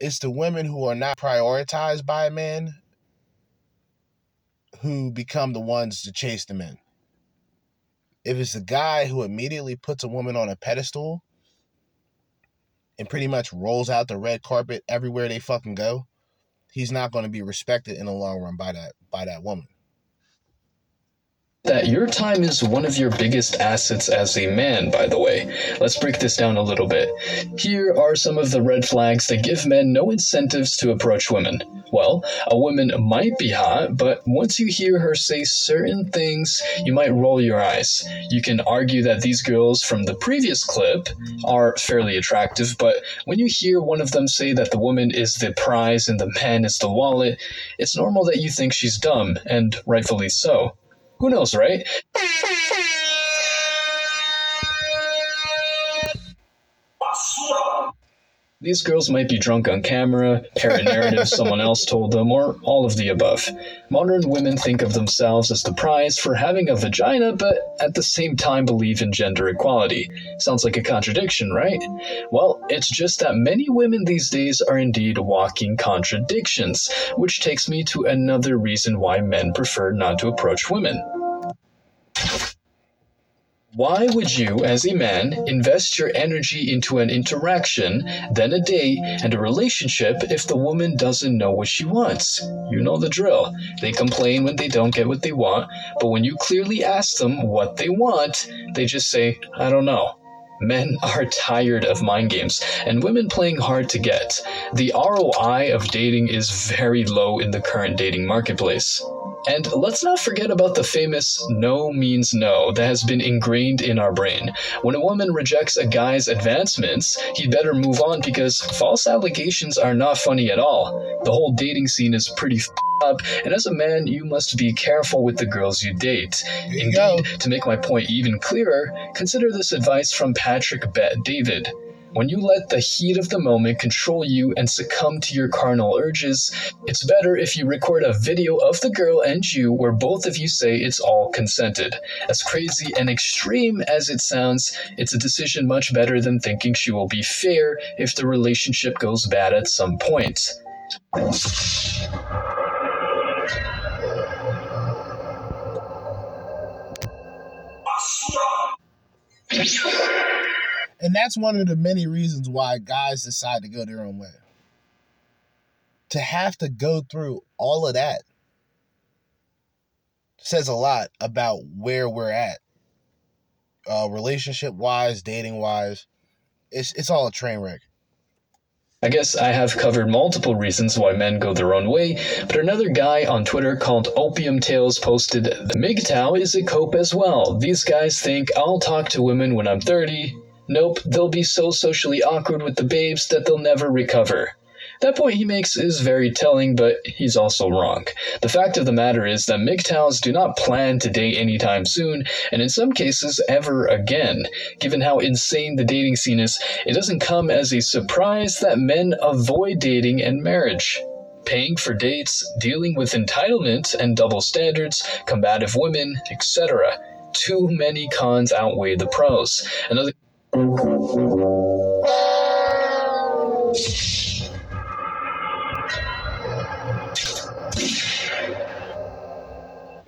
It's the women who are not prioritized by men who become the ones to chase the men. If it's a guy who immediately puts a woman on a pedestal and pretty much rolls out the red carpet everywhere they fucking go, he's not going to be respected in the long run by that by that woman that your time is one of your biggest assets as a man, by the way. Let's break this down a little bit. Here are some of the red flags that give men no incentives to approach women. Well, a woman might be hot, but once you hear her say certain things, you might roll your eyes. You can argue that these girls from the previous clip are fairly attractive, but when you hear one of them say that the woman is the prize and the man is the wallet, it's normal that you think she's dumb, and rightfully so. Who knows, right? These girls might be drunk on camera, parrot narratives [laughs] someone else told them, or all of the above. Modern women think of themselves as the prize for having a vagina, but at the same time believe in gender equality. Sounds like a contradiction, right? Well, it's just that many women these days are indeed walking contradictions, which takes me to another reason why men prefer not to approach women. Why would you, as a man, invest your energy into an interaction, then a date, and a relationship if the woman doesn't know what she wants? You know the drill. They complain when they don't get what they want, but when you clearly ask them what they want, they just say, I don't know. Men are tired of mind games, and women playing hard to get. The ROI of dating is very low in the current dating marketplace. And let's not forget about the famous no means no that has been ingrained in our brain. When a woman rejects a guy's advancements, he'd better move on because false allegations are not funny at all. The whole dating scene is pretty up, and as a man, you must be careful with the girls you date. Indeed, to make my point even clearer, consider this advice from Patrick Bet David. When you let the heat of the moment control you and succumb to your carnal urges, it's better if you record a video of the girl and you where both of you say it's all consented. As crazy and extreme as it sounds, it's a decision much better than thinking she will be fair if the relationship goes bad at some point. And that's one of the many reasons why guys decide to go their own way. To have to go through all of that says a lot about where we're at. Uh, relationship wise, dating wise. It's it's all a train wreck. I guess I have covered multiple reasons why men go their own way, but another guy on Twitter called Opium Tales posted, The MGTOW is a cope as well. These guys think I'll talk to women when I'm 30. Nope, they'll be so socially awkward with the babes that they'll never recover. That point he makes is very telling, but he's also wrong. The fact of the matter is that MGTOWs do not plan to date anytime soon, and in some cases, ever again. Given how insane the dating scene is, it doesn't come as a surprise that men avoid dating and marriage. Paying for dates, dealing with entitlement and double standards, combative women, etc. Too many cons outweigh the pros. Another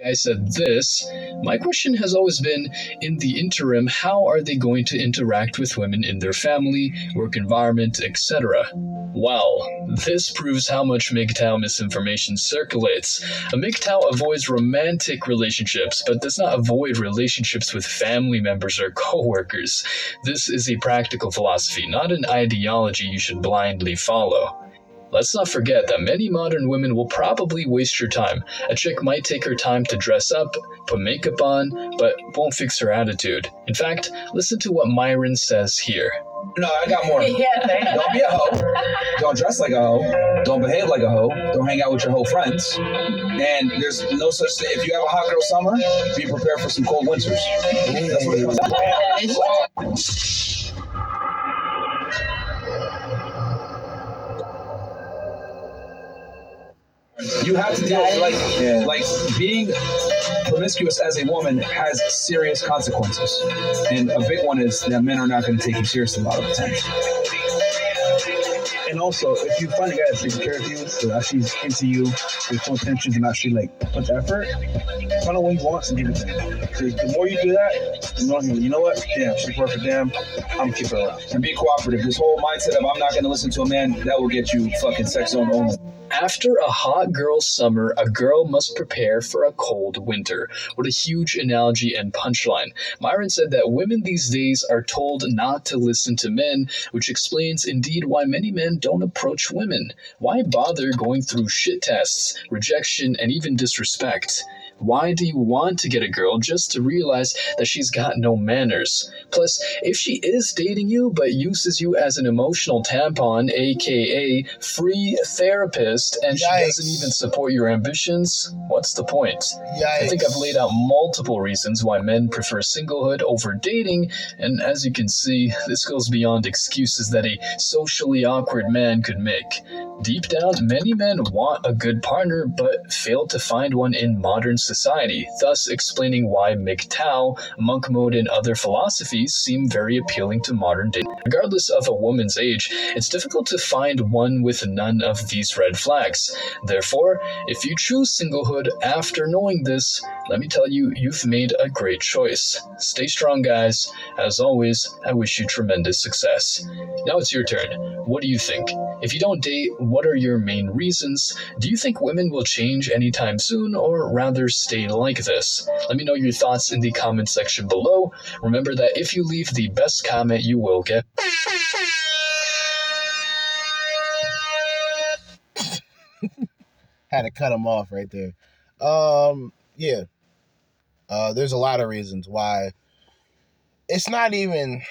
I said this, my question has always been in the interim, how are they going to interact with women in their family, work environment, etc.? Well, this proves how much MGTOW misinformation circulates. A MGTOW avoids romantic relationships, but does not avoid relationships with family members or coworkers. This is a practical philosophy, not an ideology you should blindly follow. Let's not forget that many modern women will probably waste your time. A chick might take her time to dress up, put makeup on, but won't fix her attitude. In fact, listen to what Myron says here. No, I got more. [laughs] Yeah, Don't be a hoe. Don't dress like a hoe. Don't behave like a hoe. Don't hang out with your hoe friends. And there's no such thing. If you have a hot girl summer, be prepared for some cold winters. That's what it comes down [laughs] You have to deal like like being promiscuous as a woman has serious consequences, and a big one is that men are not going to take you seriously a lot of the time. And also, if you find a guy that's taking care of you, that actually is into you, with full intentions and actually like puts effort, find out what he wants and give it to him. 'Cause the more you do that, the more he'll, you know what? Damn, she's perfect. Damn, I'm gonna keep her around. And be cooperative. This whole mindset of I'm not going to listen to a man that will get you fucking sex zone only. After a hot girl summer, a girl must prepare for a cold winter. What a huge analogy and punchline. Myron said that women these days are told not to listen to men, which explains indeed why many men don't approach women. Why bother going through shit tests, rejection, and even disrespect? Why do you want to get a girl just to realize that she's got no manners? Plus, if she is dating you but uses you as an emotional tampon, aka free therapist, and she doesn't even support your ambitions, what's the point? I think I've laid out multiple reasons why men prefer singlehood over dating, and as you can see, this goes beyond excuses that a socially awkward man could make. Deep down, many men want a good partner but fail to find one in modern society, thus explaining why MGTOW, monk mode, and other philosophies seem very appealing to modern day. Regardless of a woman's age, it's difficult to find one with none of these red flags. Therefore, if you choose singlehood after knowing this, let me tell you, you've made a great choice. Stay strong, guys. As always, I wish you tremendous success. Now it's your turn. What do you think? If you don't date, what are your main reasons? Do you think women will change anytime soon, or rather stay like this? Let me know your thoughts in the comment section below. Remember that if you leave the best comment, you will get. Had to cut him off right there. Um, yeah. Uh, there's a lot of reasons why. It's not even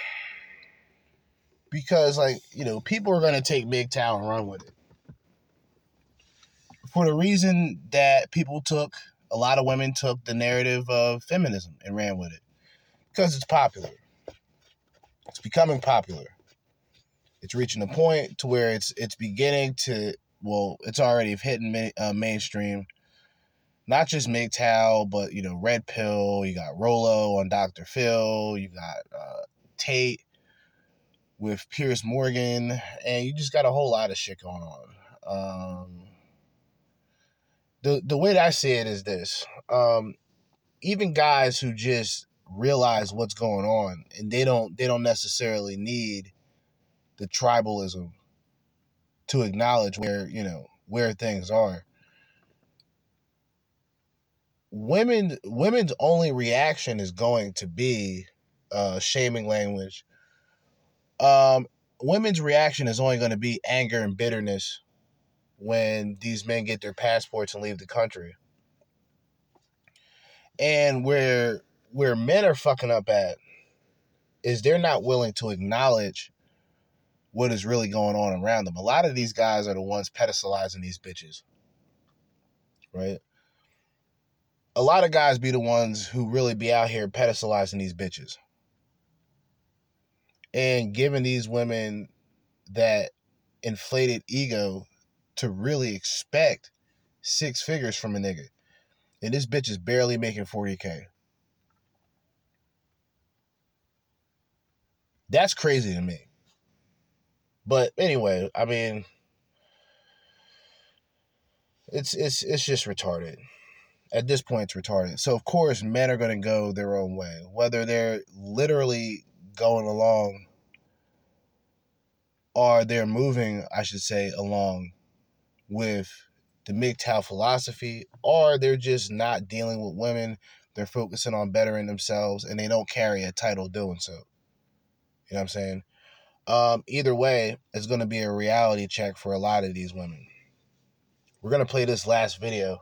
because, like, you know, people are to take Big Town and run with it. For the reason that people took, a lot of women took the narrative of feminism and ran with it because it's popular. It's becoming popular. It's reaching a point to where it's it's beginning to well, it's already hitting ma- uh, mainstream. Not just MGTOW, but you know, Red Pill. You got Rollo on Dr. Phil. You got uh, Tate with Piers Morgan, and you just got a whole lot of shit going on. Um, the the way that I see it is this: um, even guys who just realize what's going on, and they don't they don't necessarily need the tribalism to acknowledge where you know where things are. Women women's only reaction is going to be uh shaming language. Um women's reaction is only going to be anger and bitterness when these men get their passports and leave the country and where where men are fucking up at is they're not willing to acknowledge what is really going on around them. A lot of these guys are the ones pedestalizing these bitches. Right? A lot of guys be the ones who really be out here pedestalizing these bitches. And giving these women that inflated ego to really expect six figures from a nigga. And this bitch is barely making 40K. That's crazy to me. But anyway, I mean, it's it's it's just retarded. At this point, it's retarded. So of course, men are to go their own way, whether they're literally going along or they're moving, I should say, along with the MGTOW philosophy, or they're just not dealing with women. They're focusing on bettering themselves, and they don't carry a title doing so. You know what I'm saying? Um, either way, it's going to be a reality check for a lot of these women. We're going to play this last video.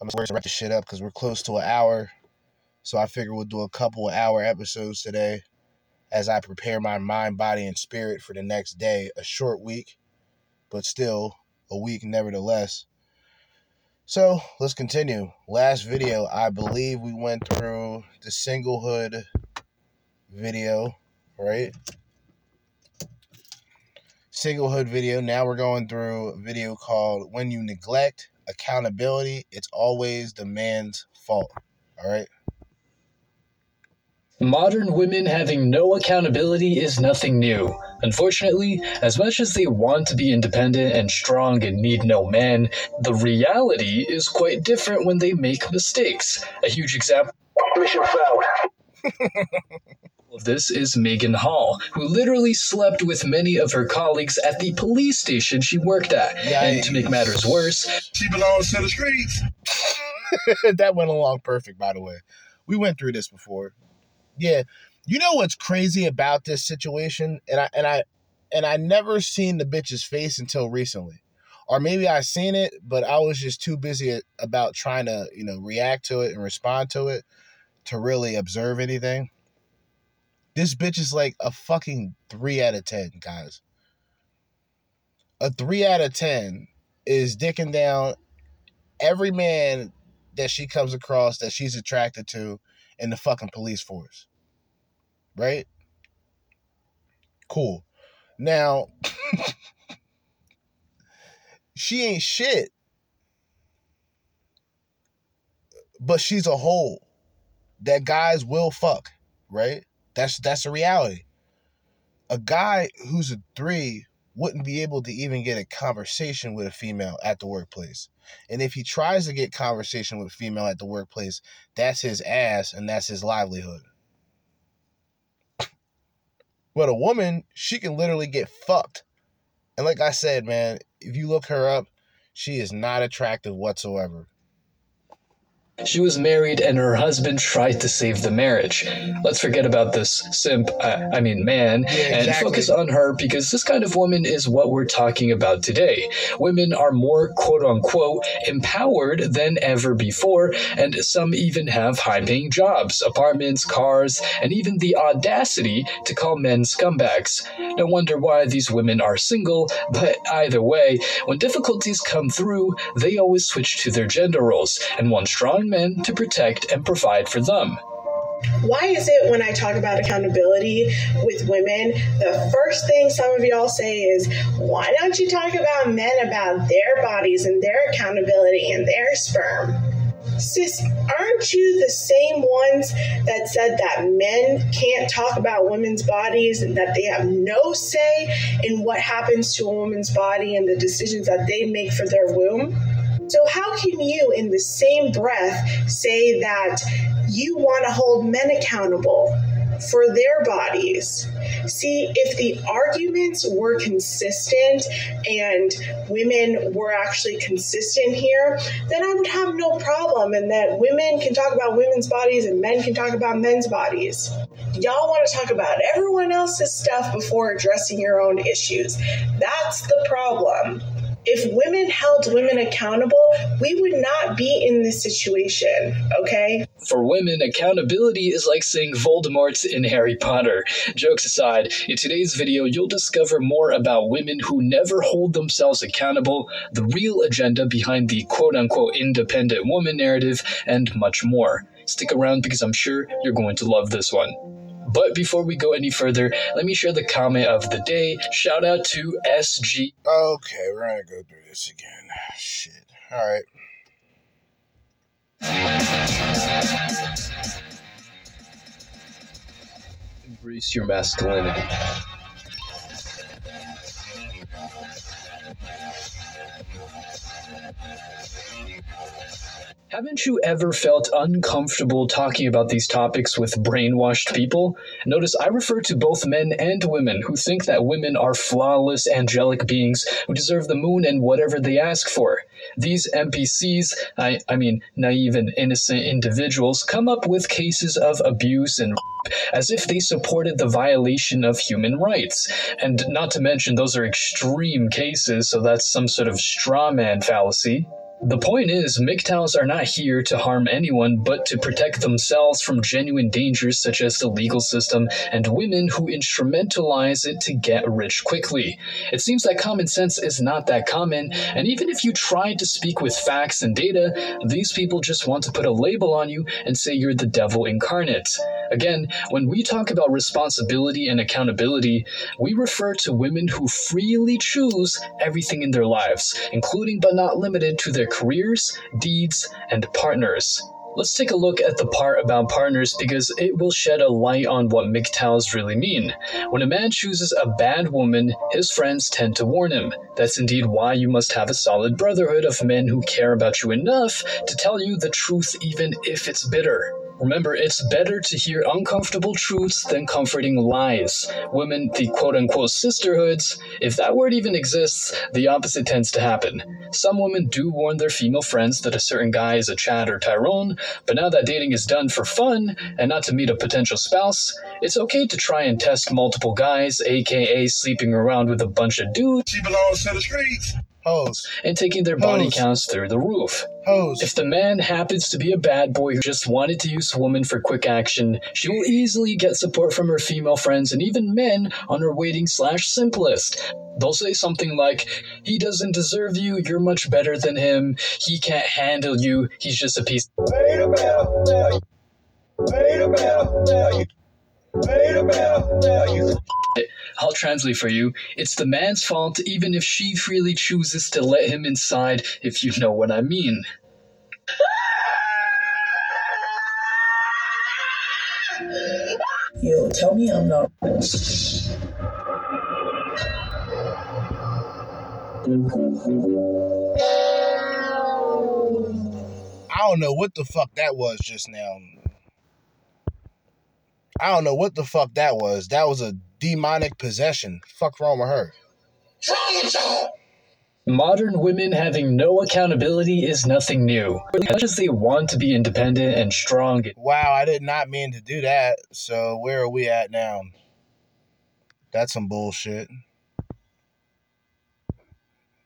I'm just going to wrap this shit up because we're close to an hour. So I figure we'll do a couple of hour episodes today as I prepare my mind, body, and spirit for the next day. A short week, but still a week nevertheless. So let's continue. Last video, I believe we went through the singlehood video, right? Singlehood video. Now we're going through a video called When You Neglect Accountability, It's Always the Man's Fault. All right. Modern women having no accountability is nothing new. Unfortunately, as much as they want to be independent and strong and need no man, the reality is quite different when they make mistakes. A huge example. Mission failed. [laughs] of this is Maegan Hall, who literally slept with many of her colleagues at the police station she worked at. And to make matters worse, she belongs to the streets. [laughs] that went along perfect, by the way. We went through this before. Yeah. You know what's crazy about this situation? And I and I and I never seen the bitch's face until recently. Or maybe I seen it, but I was just too busy about trying to, you know, react to it and respond to it to really observe anything. This bitch is like a fucking 3 out of 10, guys. A 3 out of 10 is dicking down every man that she comes across that she's attracted to in the fucking police force. Right? Cool. Now, [laughs] she ain't shit. But she's a hole that guys will fuck, right? That's that's a reality. A guy who's a three wouldn't be able to even get a conversation with a female at the workplace. And if he tries to get conversation with a female at the workplace, that's his ass and that's his livelihood. But a woman, she can literally get fucked. And like I said, man, if you look her up, she is not attractive whatsoever. She was married and her husband tried to save the marriage. Let's forget about this simp, uh, I mean man, Yeah, and exactly. focus on her because this kind of woman is what we're talking about today. Women are more quote unquote empowered than ever before, and some even have high paying jobs, apartments, cars, and even the audacity to call men scumbags. No wonder why these women are single, but either way, when difficulties come through, they always switch to their gender roles and want strong men to protect and provide for them. Why is it when I talk about accountability with women, the first thing some of y'all say is, why don't you talk about men about their bodies and their accountability and their sperm? Sis, aren't you the same ones that said that men can't talk about women's bodies and that they have no say in what happens to a woman's body and the decisions that they make for their womb? So, how can you, in the same breath, say that you want to hold men accountable for their bodies? See, if the arguments were consistent and women were actually consistent here, then I would have no problem in that women can talk about women's bodies and men can talk about men's bodies. Y'all want to talk about everyone else's stuff before addressing your own issues. That's the problem if women held women accountable, we would not be in this situation, okay? For women, accountability is like saying Voldemort in Harry Potter. Jokes aside, in today's video, you'll discover more about women who never hold themselves accountable, the real agenda behind the quote unquote independent woman narrative, and much more. Stick around because I'm sure you're going to love this one. But before we go any further, let me share the comment of the day. Shout out to SG. Okay, we're gonna go through this again. Shit. All right. Embrace your masculinity. Haven't you ever felt uncomfortable talking about these topics with brainwashed people? Notice I refer to both men and women who think that women are flawless, angelic beings who deserve the moon and whatever they ask for. These NPCs, I, I mean, naive and innocent individuals, come up with cases of abuse and as if they supported the violation of human rights. And not to mention, those are extreme cases, so that's some sort of straw man fallacy. The point is, MGTOWs are not here to harm anyone, but to protect themselves from genuine dangers such as the legal system and women who instrumentalize it to get rich quickly. It seems that common sense is not that common, and even if you try to speak with facts and data, these people just want to put a label on you and say you're the devil incarnate. Again, when we talk about responsibility and accountability, we refer to women who freely choose everything in their lives, including but not limited to their careers, deeds, and partners. Let's take a look at the part about partners because it will shed a light on what MGTOWs really mean. When a man chooses a bad woman, his friends tend to warn him. That's indeed why you must have a solid brotherhood of men who care about you enough to tell you the truth even if it's bitter. Remember, it's better to hear uncomfortable truths than comforting lies. Women, the quote unquote sisterhoods, if that word even exists, the opposite tends to happen. Some women do warn their female friends that a certain guy is a Chad or Tyrone, but now that dating is done for fun and not to meet a potential spouse, it's okay to try and test multiple guys, aka sleeping around with a bunch of dudes. She belongs to the streets. Hoes. And taking their body counts through the roof. Hoes. If the man happens to be a bad boy who just wanted to use a woman for quick action, she will easily get support from her female friends and even men on her waiting slash simplest. They'll say something like, he doesn't deserve you, you're much better than him, he can't handle you, he's just a piece. I'll translate for you. It's the man's fault even if she freely chooses to let him inside, if you know what I mean. Yo, tell me I'm not. I don't know what the fuck that was just now. I don't know what the fuck that was. That was a demonic possession. Fuck wrong with her. Modern women having no accountability is nothing new. As much as they want to be independent and strong, Wow, I did not mean to do that. So where are we at now? That's some bullshit.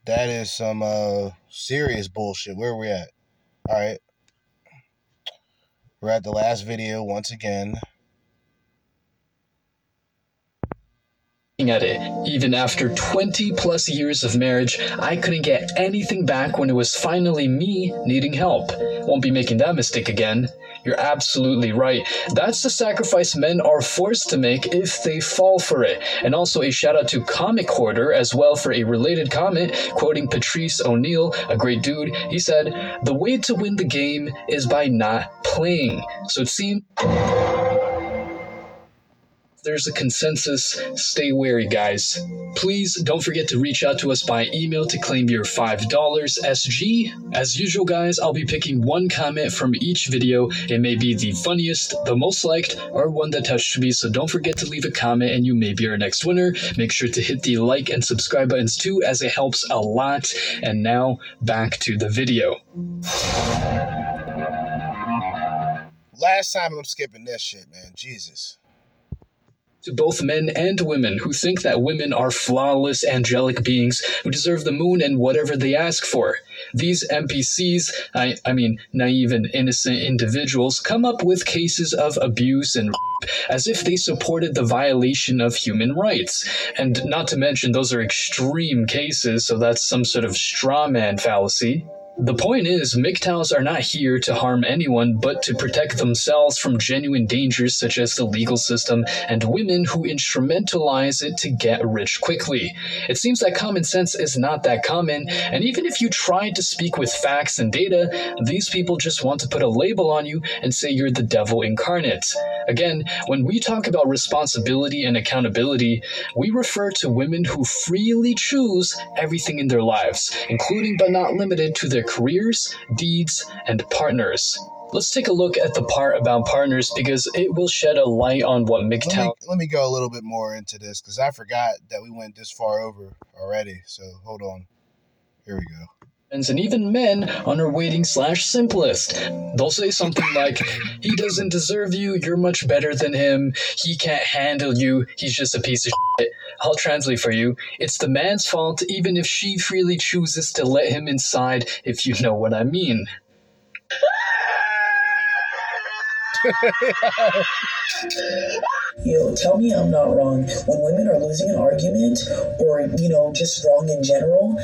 That is some uh serious bullshit. Where are we at? All right. We're at the last video once again. At it, even after 20 plus years of marriage, I couldn't get anything back when it was finally me needing help. Won't be making that mistake again. You're absolutely right. That's the sacrifice men are forced to make if they fall for it. And also a shout out to Comic Hoarder as well for a related comment, quoting Patrice O'Neal, a great dude. He said, The way to win the game is by not playing. So it seems there's a consensus. Stay wary, guys. Please don't forget to reach out to us by email to claim your $5 SG. As usual, guys, I'll be picking one comment from each video. It may be the funniest, the most liked, or one that touched me, so don't forget to leave a comment and you may be our next winner. Make sure to hit the like and subscribe buttons too, as it helps a lot. And now, back to the video. Last time I'm skipping this shit, man. Jesus. To both men and women who think that women are flawless, angelic beings who deserve the moon and whatever they ask for. These NPCs, I, I mean, naive and innocent individuals, come up with cases of abuse and as if they supported the violation of human rights. And not to mention, those are extreme cases, so that's some sort of straw man fallacy. The point is, MGTOWs are not here to harm anyone, but to protect themselves from genuine dangers such as the legal system and women who instrumentalize it to get rich quickly. It seems that common sense is not that common, and even if you try to speak with facts and data, these people just want to put a label on you and say you're the devil incarnate. Again, when we talk about responsibility and accountability, we refer to women who freely choose everything in their lives, including but not limited to their careers, deeds, and partners. Let's take a look at the part about partners because it will shed a light on what Let me, let me go a little bit more into this because I forgot that we went this far over already. So hold on. Here we go. and even men on our waiting slash simplest. They'll say something like, he doesn't deserve you, you're much better than him, he can't handle you, he's just a piece of shit. I'll translate for you. It's the man's fault even if she freely chooses to let him inside, if you know what I mean. [laughs] Yo, tell me I'm not wrong. When women are losing an argument, or, you know, just wrong in general,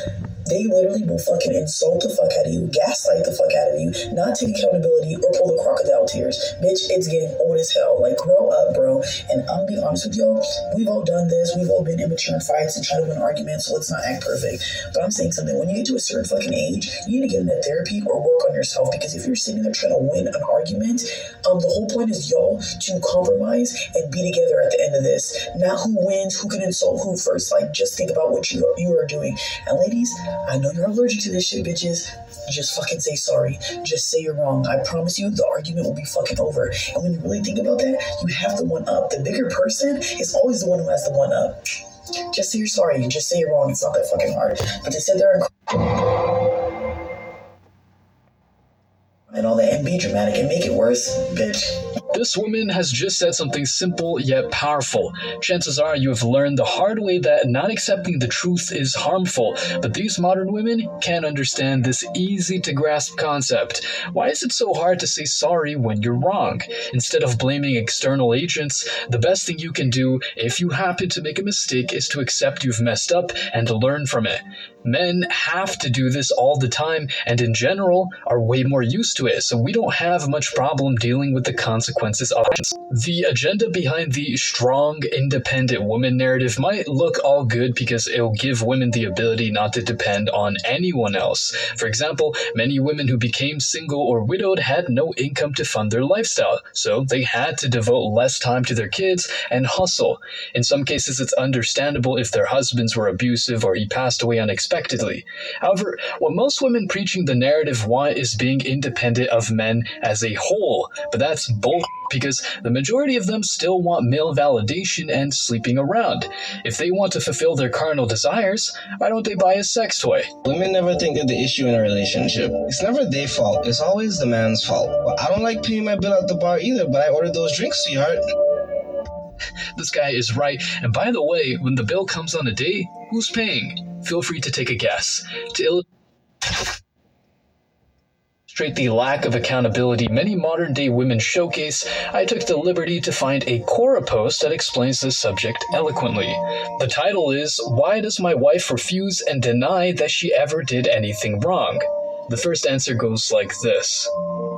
they literally will fucking insult the fuck out of you, gaslight the fuck out of you, not take accountability, or pull the crocodile tears. Bitch, it's getting old as hell. Like, grow up, bro. And I'm gonna be honest with y'all, we've all done this. We've all been immature in fights and try to win arguments, so let's not act perfect. But I'm saying something. When you get to a certain fucking age, you need to get into therapy or work on yourself because if you're sitting there trying to win an argument, um, the whole point is y'all to compromise and be together at the end of this. Not who wins, who can insult who first. Like, just think about what you you are doing. And ladies, I know you're allergic to this shit, bitches. Just fucking say sorry. Just say you're wrong. I promise you, the argument will be fucking over. And when you really think about that, you have the one up. The bigger person is always the one who has the one up. Just say you're sorry. Just say you're wrong. It's not that fucking hard. But to sit there and and all that and be dramatic and make it worse, bitch. This woman has just said something simple yet powerful. Chances are you have learned the hard way that not accepting the truth is harmful, but these modern women can't understand this easy to grasp concept. Why is it so hard to say sorry when you're wrong? Instead of blaming external agents, the best thing you can do if you happen to make a mistake is to accept you've messed up and to learn from it. Men have to do this all the time and in general are way more used to it, so we don't have much problem dealing with the consequences of it. The agenda behind the strong, independent woman narrative might look all good because it'll give women the ability not to depend on anyone else. For example, many women who became single or widowed had no income to fund their lifestyle, so they had to devote less time to their kids and hustle. In some cases, it's understandable if their husbands were abusive or he passed away unexpectedly. However, what most women preaching the narrative want is being independent of men as a whole, but that's bull [laughs] because the majority of them still want male validation and sleeping around. If they want to fulfill their carnal desires, why don't they buy a sex toy? Women never think they're the issue in a relationship. It's never their fault. It's always the man's fault. Well, I don't like paying my bill at the bar either, but I ordered those drinks, sweetheart. [laughs] This guy is right. And by the way, when the bill comes on a date, who's paying? Feel free to take a guess. To illustrate the lack of accountability many modern day women showcase, I took the liberty to find a Quora post that explains this subject eloquently. The title is Why Does My Wife Refuse and Deny That She Ever Did Anything Wrong? The first answer goes like this.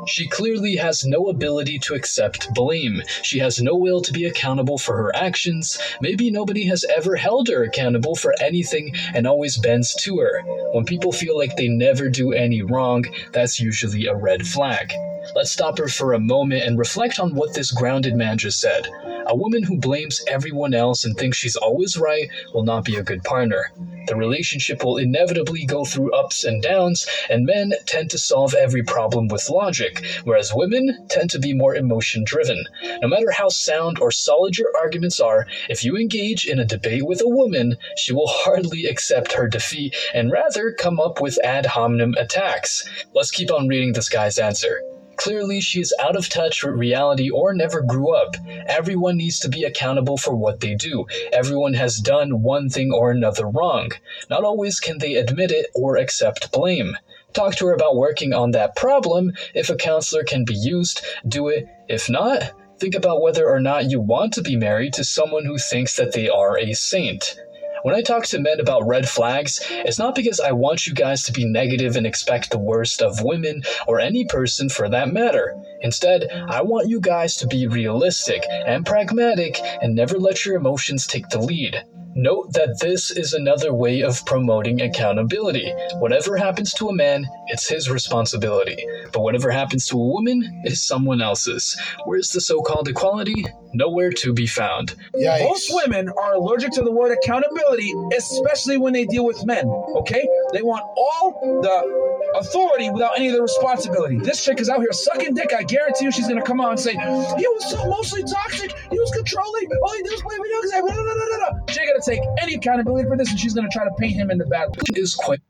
She clearly has no ability to accept blame. She has no will to be accountable for her actions. Maybe nobody has ever held her accountable for anything and always bends to her. When people feel like they never do any wrong, that's usually a red flag. Let's stop her for a moment and reflect on what this grounded man just said. A woman who blames everyone else and thinks she's always right will not be a good partner. The relationship will inevitably go through ups and downs, and men tend to solve every problem with logic, whereas women tend to be more emotion driven. No matter how sound or solid your arguments are, if you engage in a debate with a woman, she will hardly accept her defeat and rather come up with ad hominem attacks. Let's keep on reading this guy's answer. Clearly, she is out of touch with reality or never grew up. Everyone needs to be accountable for what they do. Everyone has done one thing or another wrong. Not always can they admit it or accept blame. Talk to her about working on that problem. If a counselor can be used, do it. If not, think about whether or not you want to be married to someone who thinks that they are a saint. When I talk to men about red flags, it's not because I want you guys to be negative and expect the worst of women or any person for that matter. Instead, I want you guys to be realistic and pragmatic and never let your emotions take the lead. Note that this is another way of promoting accountability. Whatever happens to a man, it's his responsibility. But whatever happens to a woman is someone else's. Where's the so called equality? Nowhere to be found. Most women are allergic to the word accountability, especially when they deal with men. Okay? They want all the authority without any of the responsibility. This chick is out here sucking dick. I guarantee you she's gonna come out and say, He was so emotionally toxic, he was controlling, all he did was play video games. Blah, blah, blah, blah, blah. She ain't gonna take any accountability for this, and she's gonna try to paint him in the bad light. Is quite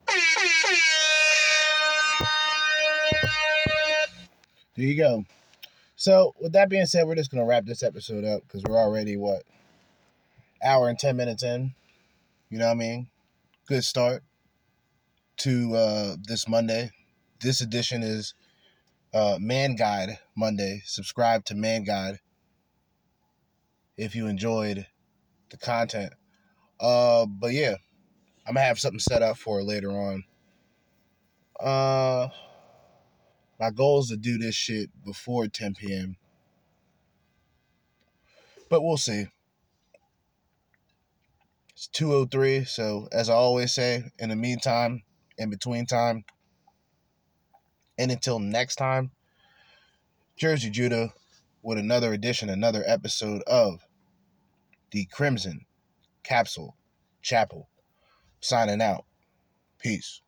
There you go. So, with that being said, we're just gonna wrap this episode up because we're already what hour and ten minutes in. You know what I mean? Good start to uh, this Monday. This edition is uh, Man Guide Monday. Subscribe to Man Guide if you enjoyed the content. Uh, but yeah, I'm gonna have something set up for later on. Uh, my goal is to do this shit before 10 p.m. But we'll see. It's 203, so as I always say, in the meantime, in between time, and until next time, Jerzee Judah with another edition, another episode of the Crimson Capsule Chapel. Signing out. Peace.